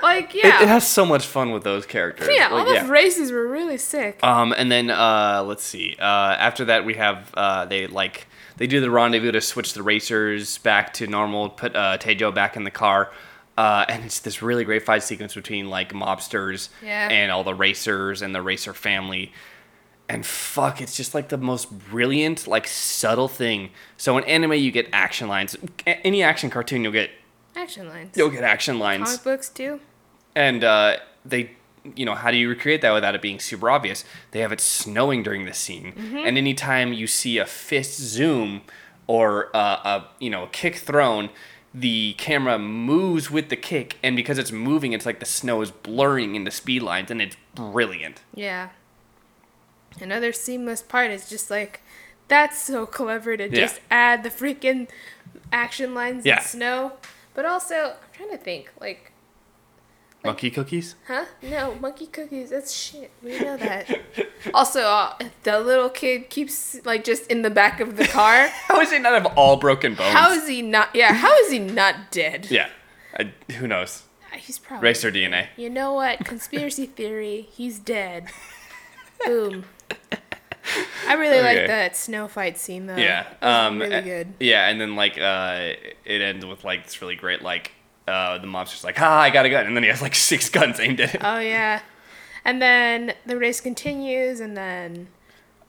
like, It, yeah, it has so much fun with those characters. yeah. Like, All the races were really sick. Um, and then uh, let's see. Uh, after that, we have uh, they like they do the rendezvous to switch the racers back to normal. Put uh, Tejo back in the car, uh, and it's this really great fight sequence between like mobsters Yeah. and all the racers and the racer family. And fuck, it's just like the most brilliant, like subtle thing. So in anime, you get action lines. Any action cartoon, you'll get Action lines. you'll get action lines Comic books too. and uh, they you know how do you recreate that without it being super obvious they have it snowing during the scene and anytime you see a fist zoom or uh, a you know a kick thrown the camera moves with the kick and because it's moving it's like the snow is blurring into speed lines and it's brilliant Yeah. Another seamless part is just like that's so clever to Yeah. just add the freaking action lines Yeah. in snow. But also, I'm trying to think, like, monkey cookies huh? No, monkey cookies. That's shit. We know that. also, uh, the little kid keeps like just in the back of the car. how is he not have all broken bones How is he not? Yeah, how is he not dead? yeah I, who knows He's probably racer dna You know what? Conspiracy theory. He's dead. Boom. I really like Okay. that snow fight scene though. Yeah. Um, really good. Yeah, and then like uh, it ends with like this really great like uh, the mobster's like, ah, I got a gun," and then he has like six guns aimed at him. Oh yeah. And then the race continues, and then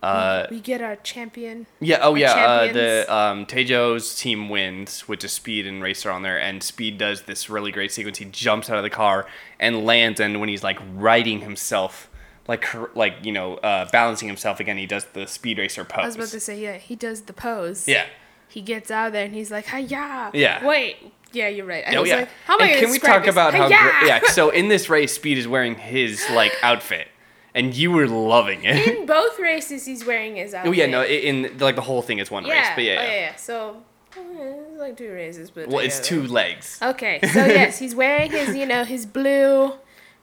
Uh, we get our champion. yeah. Oh yeah. Uh, the um, Tejo's team wins, which is Speed and Racer on there, and Speed does this really great sequence. He jumps out of the car and lands, and when he's like riding himself, like cor- like you know, uh, balancing himself again, he does the Speed Racer pose. I was about to say, yeah, he does the pose. yeah. He gets out there and he's like, "Hiya!" Yeah. Wait. Yeah, you're right. I Oh yeah. like, "How am and gonna can we talk this? about how Hi-ya!" great? Yeah. So in this race, Speed is wearing his like outfit, and you were loving it. In both races, he's wearing his outfit. oh yeah, no, i- in like the whole thing is one Yeah. race, but yeah, Oh, yeah. yeah. So eh, it's like two races, but well, it's two legs. Okay, so yes, he's wearing his, you know, his blue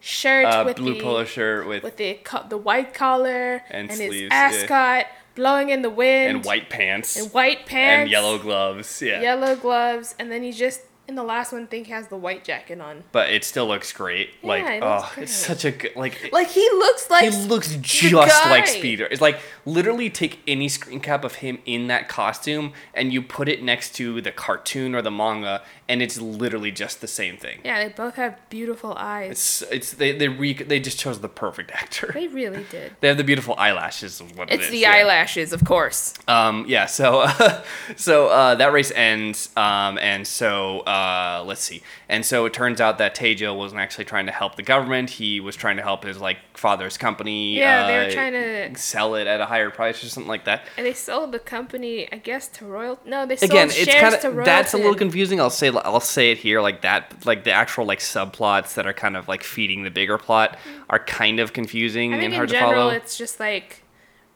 shirt Uh, with blue the polo shirt with with the the white collar And his sleeves, ascot blowing in the wind and white pants and white pants and yellow gloves. Yeah. yellow gloves, and then he's just in the last one. Think he has the white jacket on. But it still looks great. like it looks oh, it's such a good like. Like he looks like he looks just like. Speeder. It's like literally take any screen cap of him in that costume and you put it next to the cartoon or the manga, and it's literally just the same thing. yeah. They both have beautiful eyes. It's it's they they re, they just chose the perfect actor. they really did. They have the beautiful eyelashes. Is what it It's the yeah. eyelashes, of course. Um, yeah. So so uh, that race ends. Um, and so uh, let's see. And so it turns out that Tejo wasn't actually trying to help the government. He was trying to help his like father's company. Yeah, they were uh, trying to- sell it at a higher price or something like that. And they sold the company, I guess, to Royal. No, they sold Again, it's kind of that's a little confusing. I'll say I'll say it here like that. Like the actual like subplots that are kind of like feeding the bigger plot mm-hmm. are kind of confusing I and think in hard to general, follow. it's just like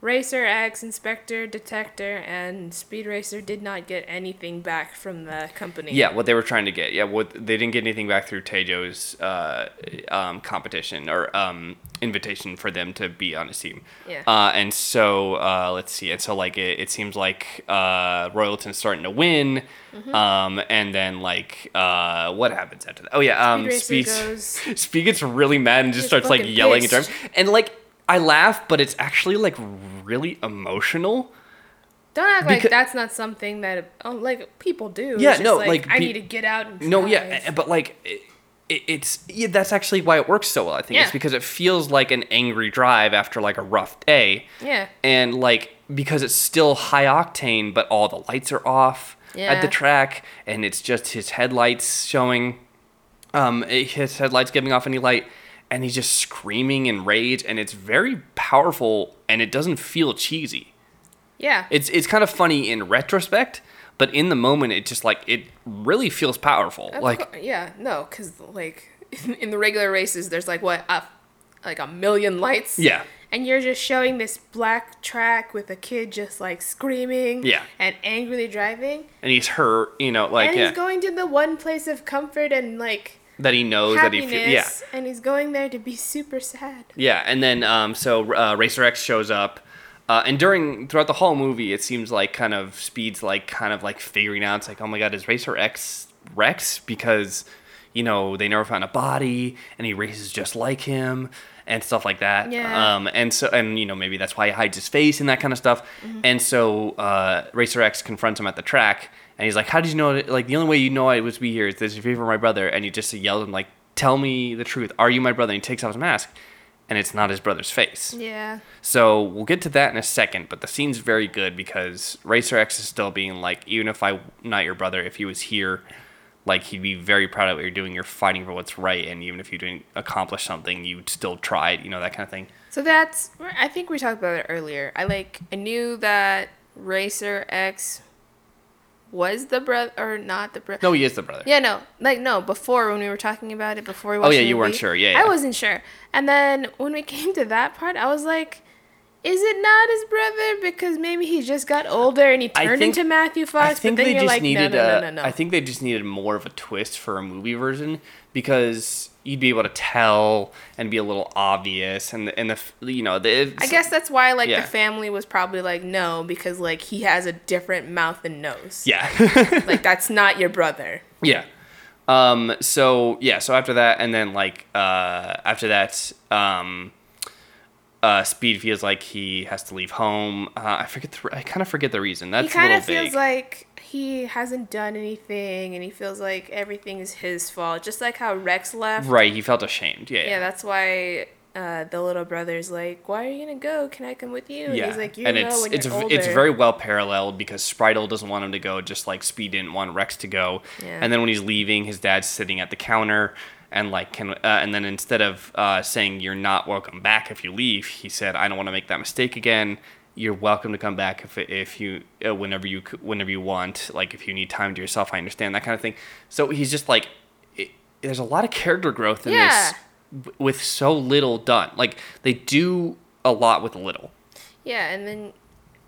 Racer X, Inspector, Detector, and Speed Racer did not get anything back from the company. Yeah, what they were trying to get. Yeah, what they didn't get anything back through Tejo's uh, um, competition or um, invitation for them to be on his team. Yeah. Uh, and so uh, let's see. And so like it, it seems like uh, Royalton's starting to win. Mm-hmm. Um, and then like uh, what happens after that? Oh yeah, um, Speed Speed goes- Speed gets really mad and just starts like yelling and pissed. driving. And like I laugh, but it's actually like really emotional. Don't act like that's not something that oh, like people do. Yeah, no, like, like, I need to get out and No, yeah, but like it, it, it's yeah, that's actually why it works so well. I think Yeah. it's because it feels like an angry drive after like a rough day, yeah. and like because it's still high octane, but all the lights are off at the track, and it's just his headlights showing, um, his headlights giving off any light, and he's just screaming in rage, and it's very powerful, and it doesn't feel cheesy. Yeah. It's it's kind of funny in retrospect, but in the moment, it just like it really feels powerful. Of like cour- yeah, no, because like in the regular races, there's like what a, like a million lights. Yeah. And you're just showing this black track with a kid just like screaming. Yeah. And angrily driving, and he's hurt, you know, like and yeah, he's going to the one place of comfort and like that he knows that he happiness, yeah, and he's going there to be super sad. yeah, and then um, so uh, Racer X shows up, uh, and during throughout the whole movie, it seems like kind of Speed's like kind of like figuring out, it's like, oh my god, is Racer X Rex because you know they never found a body, and he races just like him. And stuff like that. Yeah. Um, and so, and you know, maybe that's why he hides his face and that kind of stuff. Mm-hmm. And so, uh, Racer X confronts him at the track, and he's like, "How did you know? It? Like, the only way you know I was be here is this if you were my brother." And he just yells at him like, "Tell me the truth. Are you my brother?" And he takes off his mask, and it's not his brother's face. Yeah. So we'll get to that in a second. But the scene's very good because Racer X is still being like, even if I'm not your brother, if he was here, like he'd be very proud of what you're doing. You're fighting for what's right, and even if you didn't accomplish something, you would still tried. You know that kind of thing. So that's I think we talked about it earlier. I like I knew that Racer X was the brother or not the brother. No, he is the brother. Yeah, no, like no. Before when we were talking about it, before we oh, watched. Oh, yeah, you weren't sure. Yeah, I wasn't sure. And then when we came to that part, I was like, "Is it not his brother? Because maybe he just got older and he turned think- into Matthew Fox. I think but then they just like, needed "No, no, no, no, no." I think they just needed more of a twist for a movie version because you'd be able to tell and be a little obvious and the, and the you know the. I guess that's why like Yeah. the family was probably like, "No," because like he has a different mouth and nose. Yeah. like that's not your brother. Yeah. Um, so yeah, so after that, and then like uh, after that, um, uh, Speed feels like he has to leave home. Uh, I forget. The, I kind of forget the reason. That's he kind of feels vague. like he hasn't done anything and he feels like everything is his fault just like how rex left right. He felt ashamed. Yeah. yeah Yeah. that's why uh, the little brother's like, "Why are you gonna go? Can I come with you?" And Yeah, he's like, "You and know it's when it's you're older." it's very well paralleled because Spritle doesn't want him to go, just like Speed didn't want Rex to go. Yeah. And then when he's leaving, his dad's sitting at the counter, and like can uh, and then instead of uh, saying you're not welcome back if you leave, he said I don't want to make that mistake again. You're welcome to come back if if you uh, whenever you whenever you want. Like if you need time to yourself, I understand that kind of thing. So he's just like, it, there's a lot of character growth in Yeah. this with so little done. Like they do a lot with little. Yeah, and then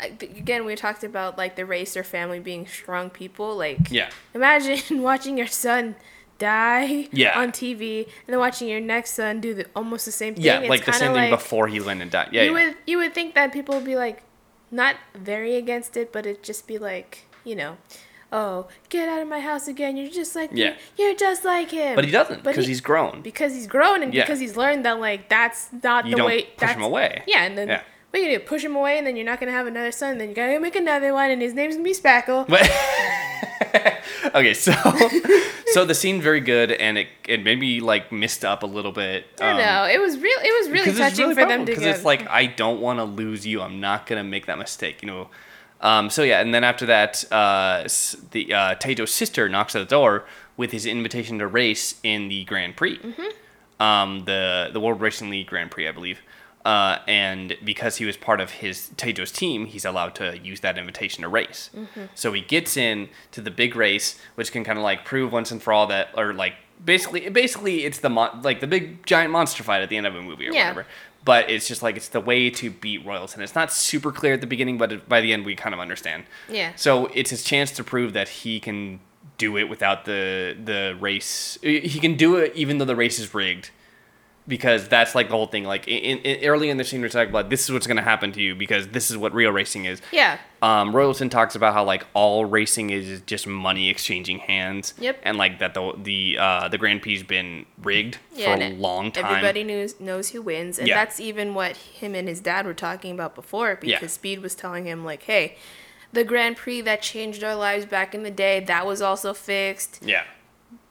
again we talked about like the racer family being strong people. Like, Yeah. imagine watching your son die Yeah. on TV and then watching your next son do the almost the same thing. Yeah, It's like the same thing like- before he went and died. Yeah, you yeah. would you would think that people would be like not very against it, but it'd just be like you know, oh get out of my house again! You're just like Yeah. You're just like him. But he doesn't because he- he's grown. because he's grown and Yeah. because he's learned that like that's not You the don't way. push him away. Yeah, and then Yeah. what you do? Push him away, and then you're not gonna have another son. Then you gotta make another one, and his name's gonna be Spackle. Okay, so so the scene very good, and it it made me like missed up a little bit. I don't know. It was real. It was really touching really for them to because it's like I don't want to lose you. I'm not gonna make that mistake. You know. Um, so yeah, and then after that, uh, the uh, sister knocks at the door with his invitation to race in the Grand Prix, Mm-hmm. um, the the World Racing League Grand Prix, I believe. Uh, and because he was part of his Teijo's team, he's allowed to use that invitation to race. Mm-hmm. So he gets in to the big race, which can kind of like prove once and for all that, or like basically, basically, it's the mon- like the big giant monster fight at the end of a movie or Yeah. whatever but it's just like it's the way to beat Royalton. It's not super clear at the beginning, but it, by the end we kind of understand. Yeah. So it's his chance to prove that he can do it without the the race. He can do it even though the race is rigged, because that's like the whole thing. Like in, in early in the scene, we're talking about this is what's going to happen to you because this is what real racing is. yeah. Um, Royalton talks about how like all racing is just money exchanging hands. Yep. And like that the the uh, the Grand Prix's been rigged Yeah, for a long time. Everybody knows knows who wins, and Yeah. that's even what him and his dad were talking about before. Yeah. Because Speed was telling him like, "Hey, the Grand Prix that changed our lives back in the day, that was also fixed." Yeah.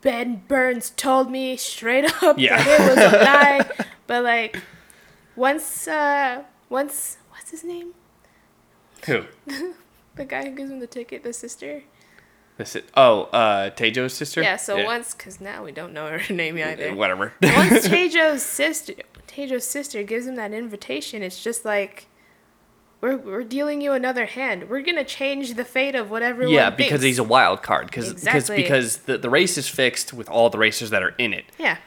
Ben Burns told me straight up Yeah. that it was a lie. but like, once, uh, once, what's his name? Who? The guy who gives him the ticket, the sister. This is, oh, uh, Tejo's sister. Yeah. So once, cause now we don't know her name either. Whatever. once Tejo's sister Tejo's sister gives him that invitation, it's just like we're we're dealing you another hand. We're gonna change the fate of whatever. yeah, because he's a wild card. Because Exactly. because the the race is fixed with all the racers that are in it, yeah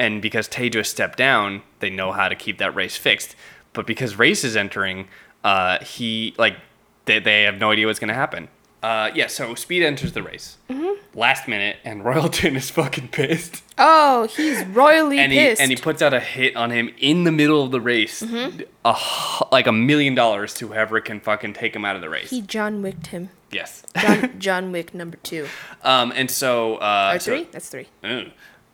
and because Tejo stepped down, they know how to keep that race fixed. But because race is entering, uh, he like they they have no idea what's gonna happen. Uh, yeah, so Speed enters the race Mm-hmm. last minute, and Royalton is fucking pissed. Oh, he's royally and he pissed. and he puts out a hit on him in the middle of the race, Mm-hmm. a like a million dollars to whoever can fucking take him out of the race. he John Wicked him. yes. John John Wick number two um, and so uh, or so- three. That's three. Ugh.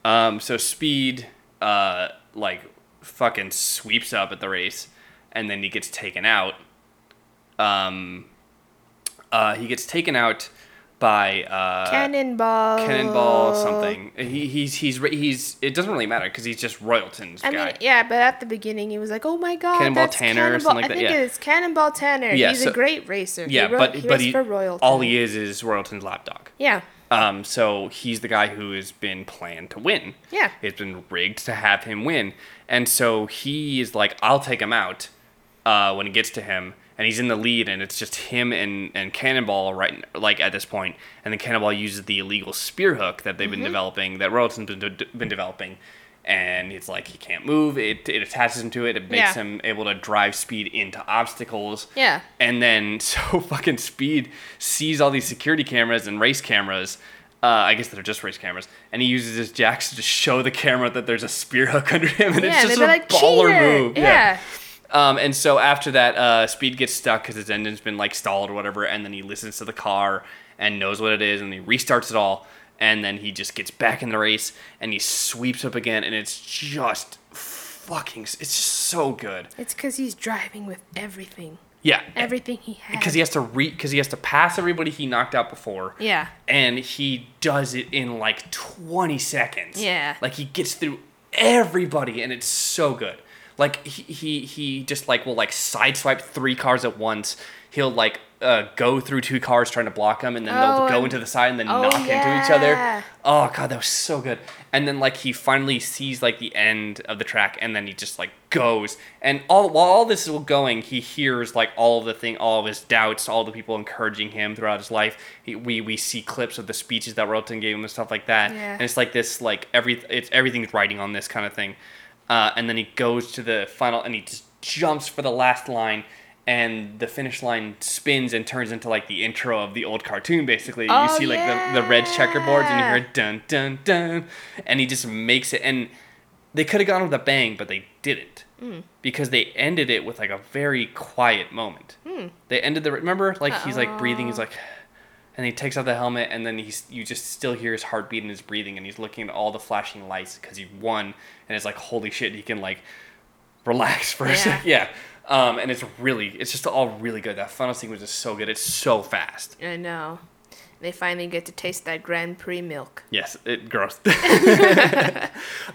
um, so Speed uh, like fucking sweeps up at the race, and then he gets taken out. Um, uh, he gets taken out by uh, Cannonball. Cannonball something. He, he's he's he's. It doesn't really matter because he's just Royalton's I guy. mean, yeah, but at the beginning he was like, "Oh my god, Cannonball that's Tanner or Cannonball. something like I that, think yeah. it's Cannonball Tanner. Yeah, He's so- a great racer. yeah, he wrote, but he but raced he for Royalton. all he is is Royalton's lapdog. Yeah, Um, so he's the guy who has been planned to win. Yeah. It's been rigged to have him win. And so he is like, I'll take him out uh, when it gets to him. And he's in the lead, and it's just him and, and Cannonball right like at this. And then Cannonball uses the illegal spear hook that they've been Mm-hmm. developing, that Royalton's been, de- been developing. And it's like he can't move. It, it attaches him to it. It makes Yeah. him able to drive speed into obstacles. Yeah. And then so fucking Speed sees all these security cameras and race cameras. Uh, I guess they're just race cameras, and he uses his jacks to show the camera that there's a spear hook under him, and yeah. it's just a like, baller "Cheater!" move. Yeah. Um, and so after that, uh, Speed gets stuck because his engine's been like stalled or whatever, and then he listens to the car and knows what it is, and he restarts it all, and then he just gets back in the race and he sweeps up again, and it's just fucking, it's just so good. It's because he's driving with everything, Yeah, everything he has. because he has to re because he has to pass everybody he knocked out before. Yeah. And he does it in like 20 seconds. Yeah. Like he gets through everybody and it's so good. Like he he, he just like will like sideswipe three cars at once. He'll like uh, go through two cars trying to block him, and then Oh, they'll go into the side and then Oh, knock into each other. Oh god, that was so good. And then like he finally sees like the end of the track, and then he just like goes. And all while all this is going, he hears like all of the thing, all of his doubts, all the people encouraging him throughout his life. He, we we see clips of the speeches that Royalton gave him and stuff like that. Yeah. And it's like this like every it's everything's writing on this kind of thing. Uh, and then he goes to the final, and he just jumps for the last line. And the finish line spins and turns into like the intro of the old cartoon. Basically, you Oh, see like the, the red checkerboards, and you hear dun dun dun, and he just makes it. And they could have gone with a bang, but they didn't Hmm. because they ended it with like a very quiet moment. Hmm. They ended the remember like he's like breathing, he's like, and he takes off the helmet, and then he's you just still hear his heartbeat and his breathing, and he's looking at all the flashing lights because he won, and it's like holy shit, he can like relax for a Yeah. sec. Yeah. Um, and it's really, it's just all really good. That final sequence is so good. It's so fast. I know. They finally get to taste that Grand Prix milk. Yes, it gross.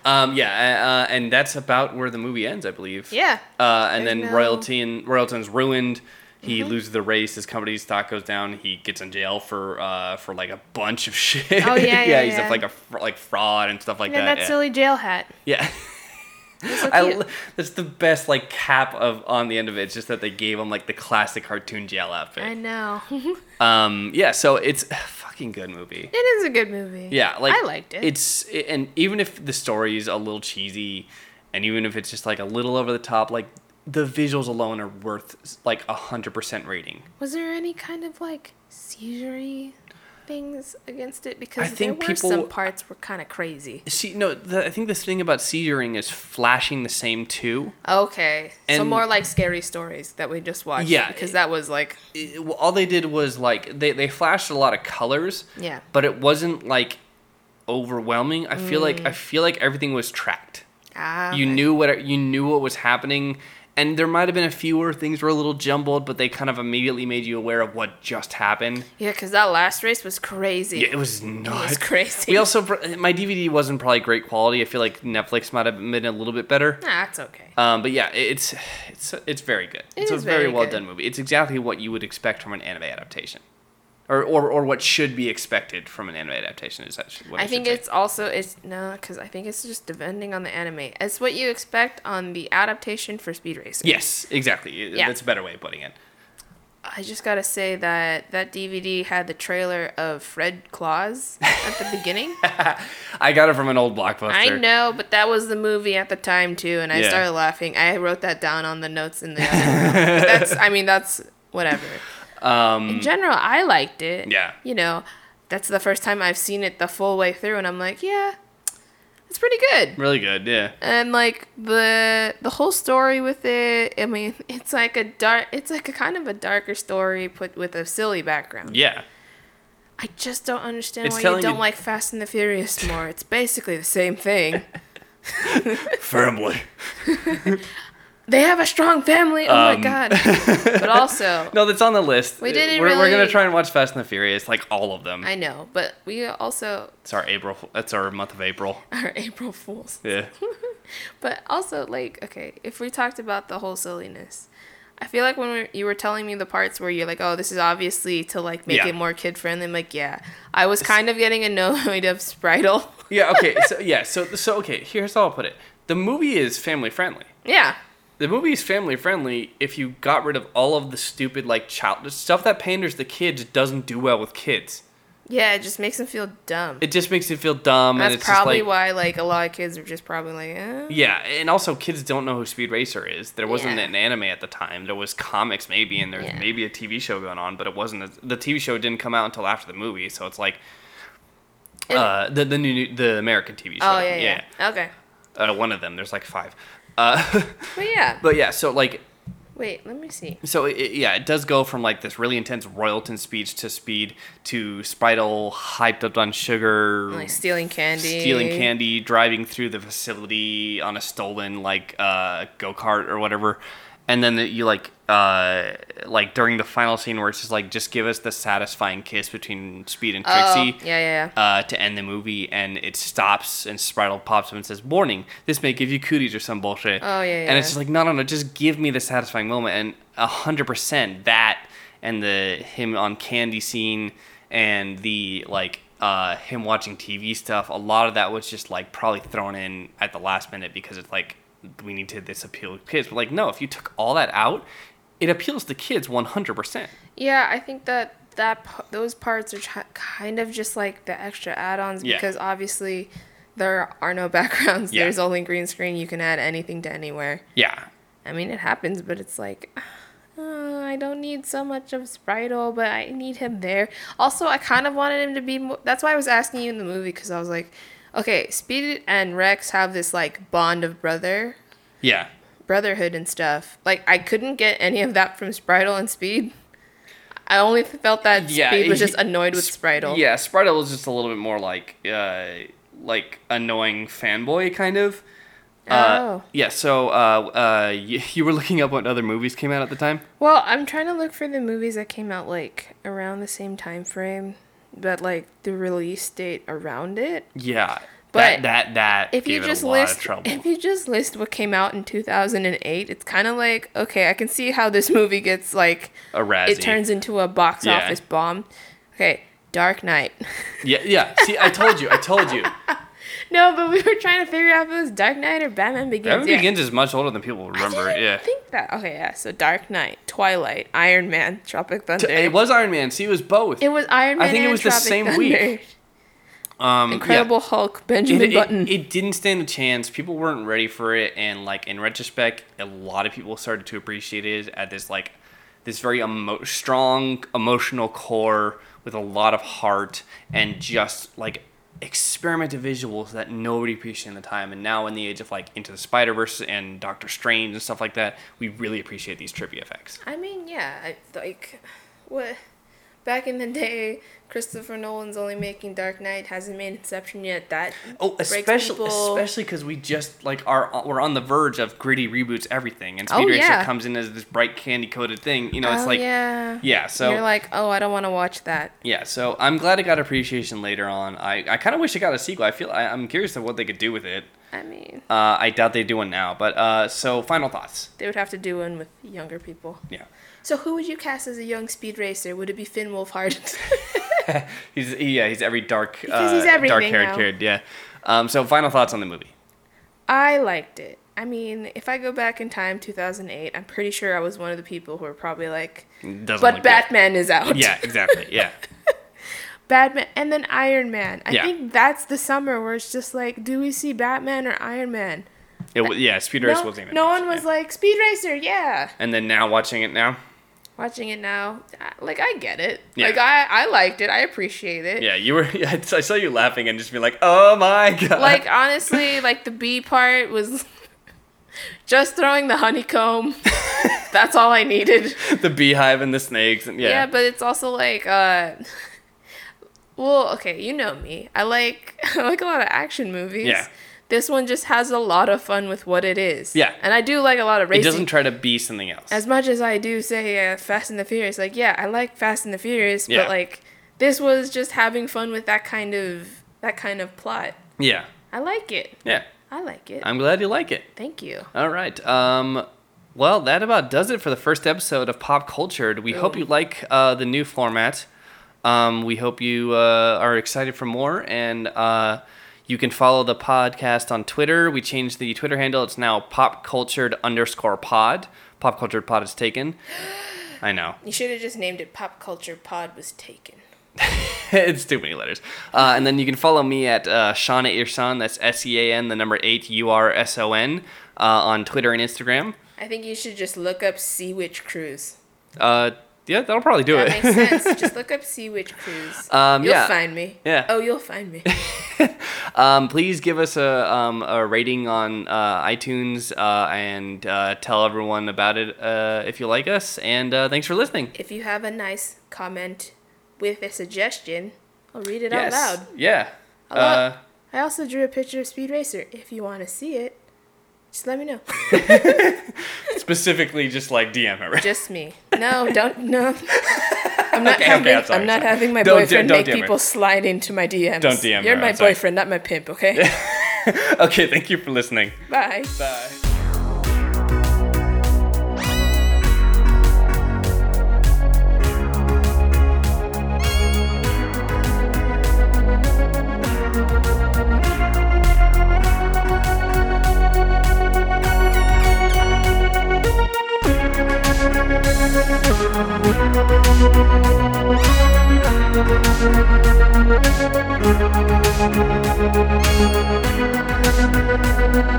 um, yeah, uh, and that's about where the movie ends, I believe. Yeah. Uh, and There's then no- royalty and Royalton's ruined. He loses the race. His company's stock goes down. He gets in jail for uh, for like a bunch of shit. Oh, yeah, yeah, he's yeah. like a fr- like fraud and stuff like And that. that yeah. silly jail hat. Yeah. so I, that's the best like cap of on the end of it. It's just that they gave him like the classic cartoon jail outfit. I know. Um, yeah, so it's a fucking good movie. it is a good movie. Yeah, like I liked it. It's and even if the story is a little cheesy, and even if it's just like a little over the top, like the visuals alone are worth like a hundred percent rating. Was there any kind of like seizure things against it? Because I think there were people- some parts were kind of crazy. See, no, the, I think the thing about seizuring is flashing the same too. Okay, so And- more like scary stories that we just watched. Yeah, because that was like It- well, all they did was like they they flashed a lot of colors. Yeah. But it wasn't like overwhelming. I feel like Mm. I feel like everything was tracked. ah. you okay. knew what you knew what was happening and there might have been a few where things were a little jumbled but they kind of immediately made you aware of what just happened Yeah, because that last race was crazy. yeah it was nuts crazy. we also my dvd wasn't probably great quality i feel like netflix might have been a little bit better Nah, that's okay. um, but yeah it's it's it's very good It it's a very, very well good. done movie it's exactly what you would expect from an anime adaptation or, or, or what should be expected from an anime adaptation is that what I, I think should say. it's also it's no, because I think it's just depending on the anime. It's what you expect on the adaptation for Speed Racer. yes exactly Yeah. that's a better way of putting it I just gotta say that that DVD had the trailer of Fred Claus at the beginning. i got it from an old blockbuster I know, but that was the movie at the time too, and I Yeah. started laughing. I wrote that down on the notes in the other. that's, I mean, that's whatever. Um In general, I liked it. Yeah. You know, that's the first time I've seen it the full way through, and I'm like, yeah, it's pretty good. Really good, yeah. And like the the whole story with it, I mean, it's like a dark, it's like a kind of a darker story put with a silly background. Yeah. I just don't understand It's why you don't you- like Fast and the Furious more. It's basically the same thing. Firmly. They have a strong family. Oh Um, my god! But also, No, that's on the list. We didn't we're, we're gonna try and watch Fast and the Furious, like all of them. I know, but we also It's our April. That's our month of April. Our April Fools. Yeah. But also, like, okay, if we talked about the whole silliness, I feel like when we, you were telling me the parts where you're like, oh, this is obviously to like make Yeah. it more kid friendly. I'm like, yeah, I was kind of getting annoyed of Spritle. Yeah. Okay. So yeah. So so okay. Here's how I'll put it. The movie is family friendly. yeah, The movie is family friendly if you got rid of all of the stupid like child stuff that panders the kids doesn't do well with kids. yeah, it just makes them feel dumb. It just makes you feel dumb, and That's it's probably like why like a lot of kids are just probably like, eh. Yeah, and also kids don't know who Speed Racer is. There wasn't Yeah. an anime at the time. There was comics maybe, and there's Yeah. maybe a TV show going on, but it wasn't. A, the TV show didn't come out until after the movie, so it's like uh, the the new the American TV show. Oh yeah, yeah, okay. Uh, one of them. There's like five. Uh, But yeah, but yeah, so like wait, let me see. so it, yeah, it does go from like this really intense Royalton speech to Speed to Spritle hyped up on sugar, Like stealing candy. stealing candy, driving through the facility on a stolen like uh, go kart or whatever, and then the, you like uh like during the final scene where it's just like just give us the satisfying kiss between Speed and Oh, Trixie. yeah, yeah, yeah. Uh, to end the movie, and it stops, and Spritle pops up and says, "Warning: This may give you cooties or some bullshit." Oh, yeah, yeah. And it's just like, no, no, no, just give me the satisfying moment, and a hundred percent that, and the him on candy scene, and the like, uh, him watching TV stuff. A lot of that was just like probably thrown in at the last minute because it's like we need to this appeal to kids. But like, no, if you took all that out, it appeals to kids one hundred percent. Yeah, I think that that those parts are ch- kind of just like the extra add-ons Yeah. because obviously there are no backgrounds. Yeah. There's only green screen. You can add anything to anywhere. Yeah, I mean, it happens, but it's like uh, I don't need so much of Spritle, but I need him there. Also, I kind of wanted him to be. More, that's why I was asking you in the movie because I was like, okay, Speed and Rex have this like bond of brother yeah. brotherhood and stuff. Like I couldn't get any of that from Spritle and Speed. I only felt that Yeah, Speed was he- just annoyed with Spritle. Yeah, Spritle was just a little bit more like uh like annoying fanboy kind of. Uh, Oh. yeah, so uh, uh, you, you were looking up what other movies came out at the time? Well, I'm trying to look for the movies that came out like around the same time frame, but like the release date around it. Yeah. But that that that If you just list if you just list what came out in 2008, it's kind of like okay, I can see how this movie gets like a Razzie. it turns into a box Yeah. office bomb. Okay, Dark Knight. Yeah, yeah. See, I told you. I told you. no, but we were trying to figure out if it was Dark Knight or Batman Begins. Batman Yeah. Begins is much older than people remember. I Yeah. think that. Okay, yeah. So Dark Knight, Twilight, Iron Man, Tropic Thunder. It was Iron Man. See, it was both. It was Iron Man. I think it was the same Thunder. week. um, yeah. Incredible Hulk, it, Benjamin it, Button. it didn't stand a chance. People weren't ready for it, and like in retrospect, a lot of people started to appreciate it at this like this very emo- strong emotional core with a lot of heart and just like experimental visuals that nobody appreciated at the time. And now in the age of like Into the Spider Verse and Doctor Strange and stuff like that, we really appreciate these trippy effects. I mean, yeah, like what? Back in the day, Christopher Nolan's only making Dark Knight, hasn't made Inception yet. That Oh, especially people- especially because we just like are we're on the verge of gritty reboots everything, and Speed Oh, Racer yeah. comes in as this bright candy coated thing. You know, it's oh, like yeah, yeah. So you're like, oh, I don't want to watch that. yeah, so I'm glad it got appreciation later on. I, I kind of wish it got a sequel. I feel I, I'm curious of what they could do with it. I mean, Uh, I doubt they do one now, but uh, so final thoughts. they would have to do one with younger people. Yeah, So who would you cast as a young speed racer? Would it be Finn Wolfhard? he's he, yeah he's every dark Because uh, he's everything dark haired now. kid. Yeah. Um, so final thoughts on the movie. I liked it. I mean, if I go back in time, 2008, I'm pretty sure I was one of the people who were probably like, Doesn't but look good. Batman is out. Yeah, exactly. Yeah. Batman, and then Iron Man. I Yeah. think that's the summer where it's just like, do we see Batman or Iron Man? It, yeah, Speed Racer No, wasn't even. no one was yeah. like, Speed Racer, yeah. And then now watching it now. Watching it now, like, I get it. Yeah. Like, I, I liked it. I appreciate it. Yeah, you were. I saw you laughing and just be like, "Oh my god!" Like, honestly, like, the B part was just throwing the honeycomb. that's all I needed. the beehive and the snakes and yeah. Yeah, but it's also like uh well, okay, you know me. I like I like a lot of action movies. Yeah. This one just has a lot of fun with what it is. Yeah. And I do like a lot of it racing. doesn't try to be something else. as much as I do say uh, Fast and the Furious, like yeah, I like Fast and the Furious, Yeah. but like this was just having fun with that kind of that kind of plot. yeah, I like it. yeah. I like it. I'm glad you like it. Thank you. All right. Um, well, that about does it for the first episode of Pop Cultured. We hope you like uh, the new format. Um, we hope you uh, are excited for more, and uh, you can follow the podcast on Twitter. We changed the Twitter handle. It's now Pop Cultured underscore Pod. Pop Cultured Pod is taken. I know. You should have just named it Pop Culture Pod was taken. it's too many letters. Uh, and then you can follow me at uh, Sean Urson. That's S E A N, the number eight U R S O N, uh, on Twitter and Instagram. I think you should just look up Sea Witch Cruise. Uh, yeah, that'll probably do That it. makes sense. Just look up Sea Witch Cruise. Um, you'll yeah. find me. Yeah. Oh, you'll find me. um, please give us a, um, a rating on uh, iTunes uh, and uh, tell everyone about it uh, if you like us. And uh, thanks for listening. if you have a nice comment with a suggestion, I'll read it yes. out loud. Yeah. Uh, I also drew a picture of Speed Racer if you want to see it. Just let me know. Specifically, just like DM her. Just me. No, don't no. I'm not Okay, okay, having. I'm sorry, I'm not sorry. having my Don't- boyfriend don't make DM her. people slide into my DMs. Don't DM You're her, my boyfriend, not my pimp. Okay. okay, thank you for listening. Bye. Bye. Thank you.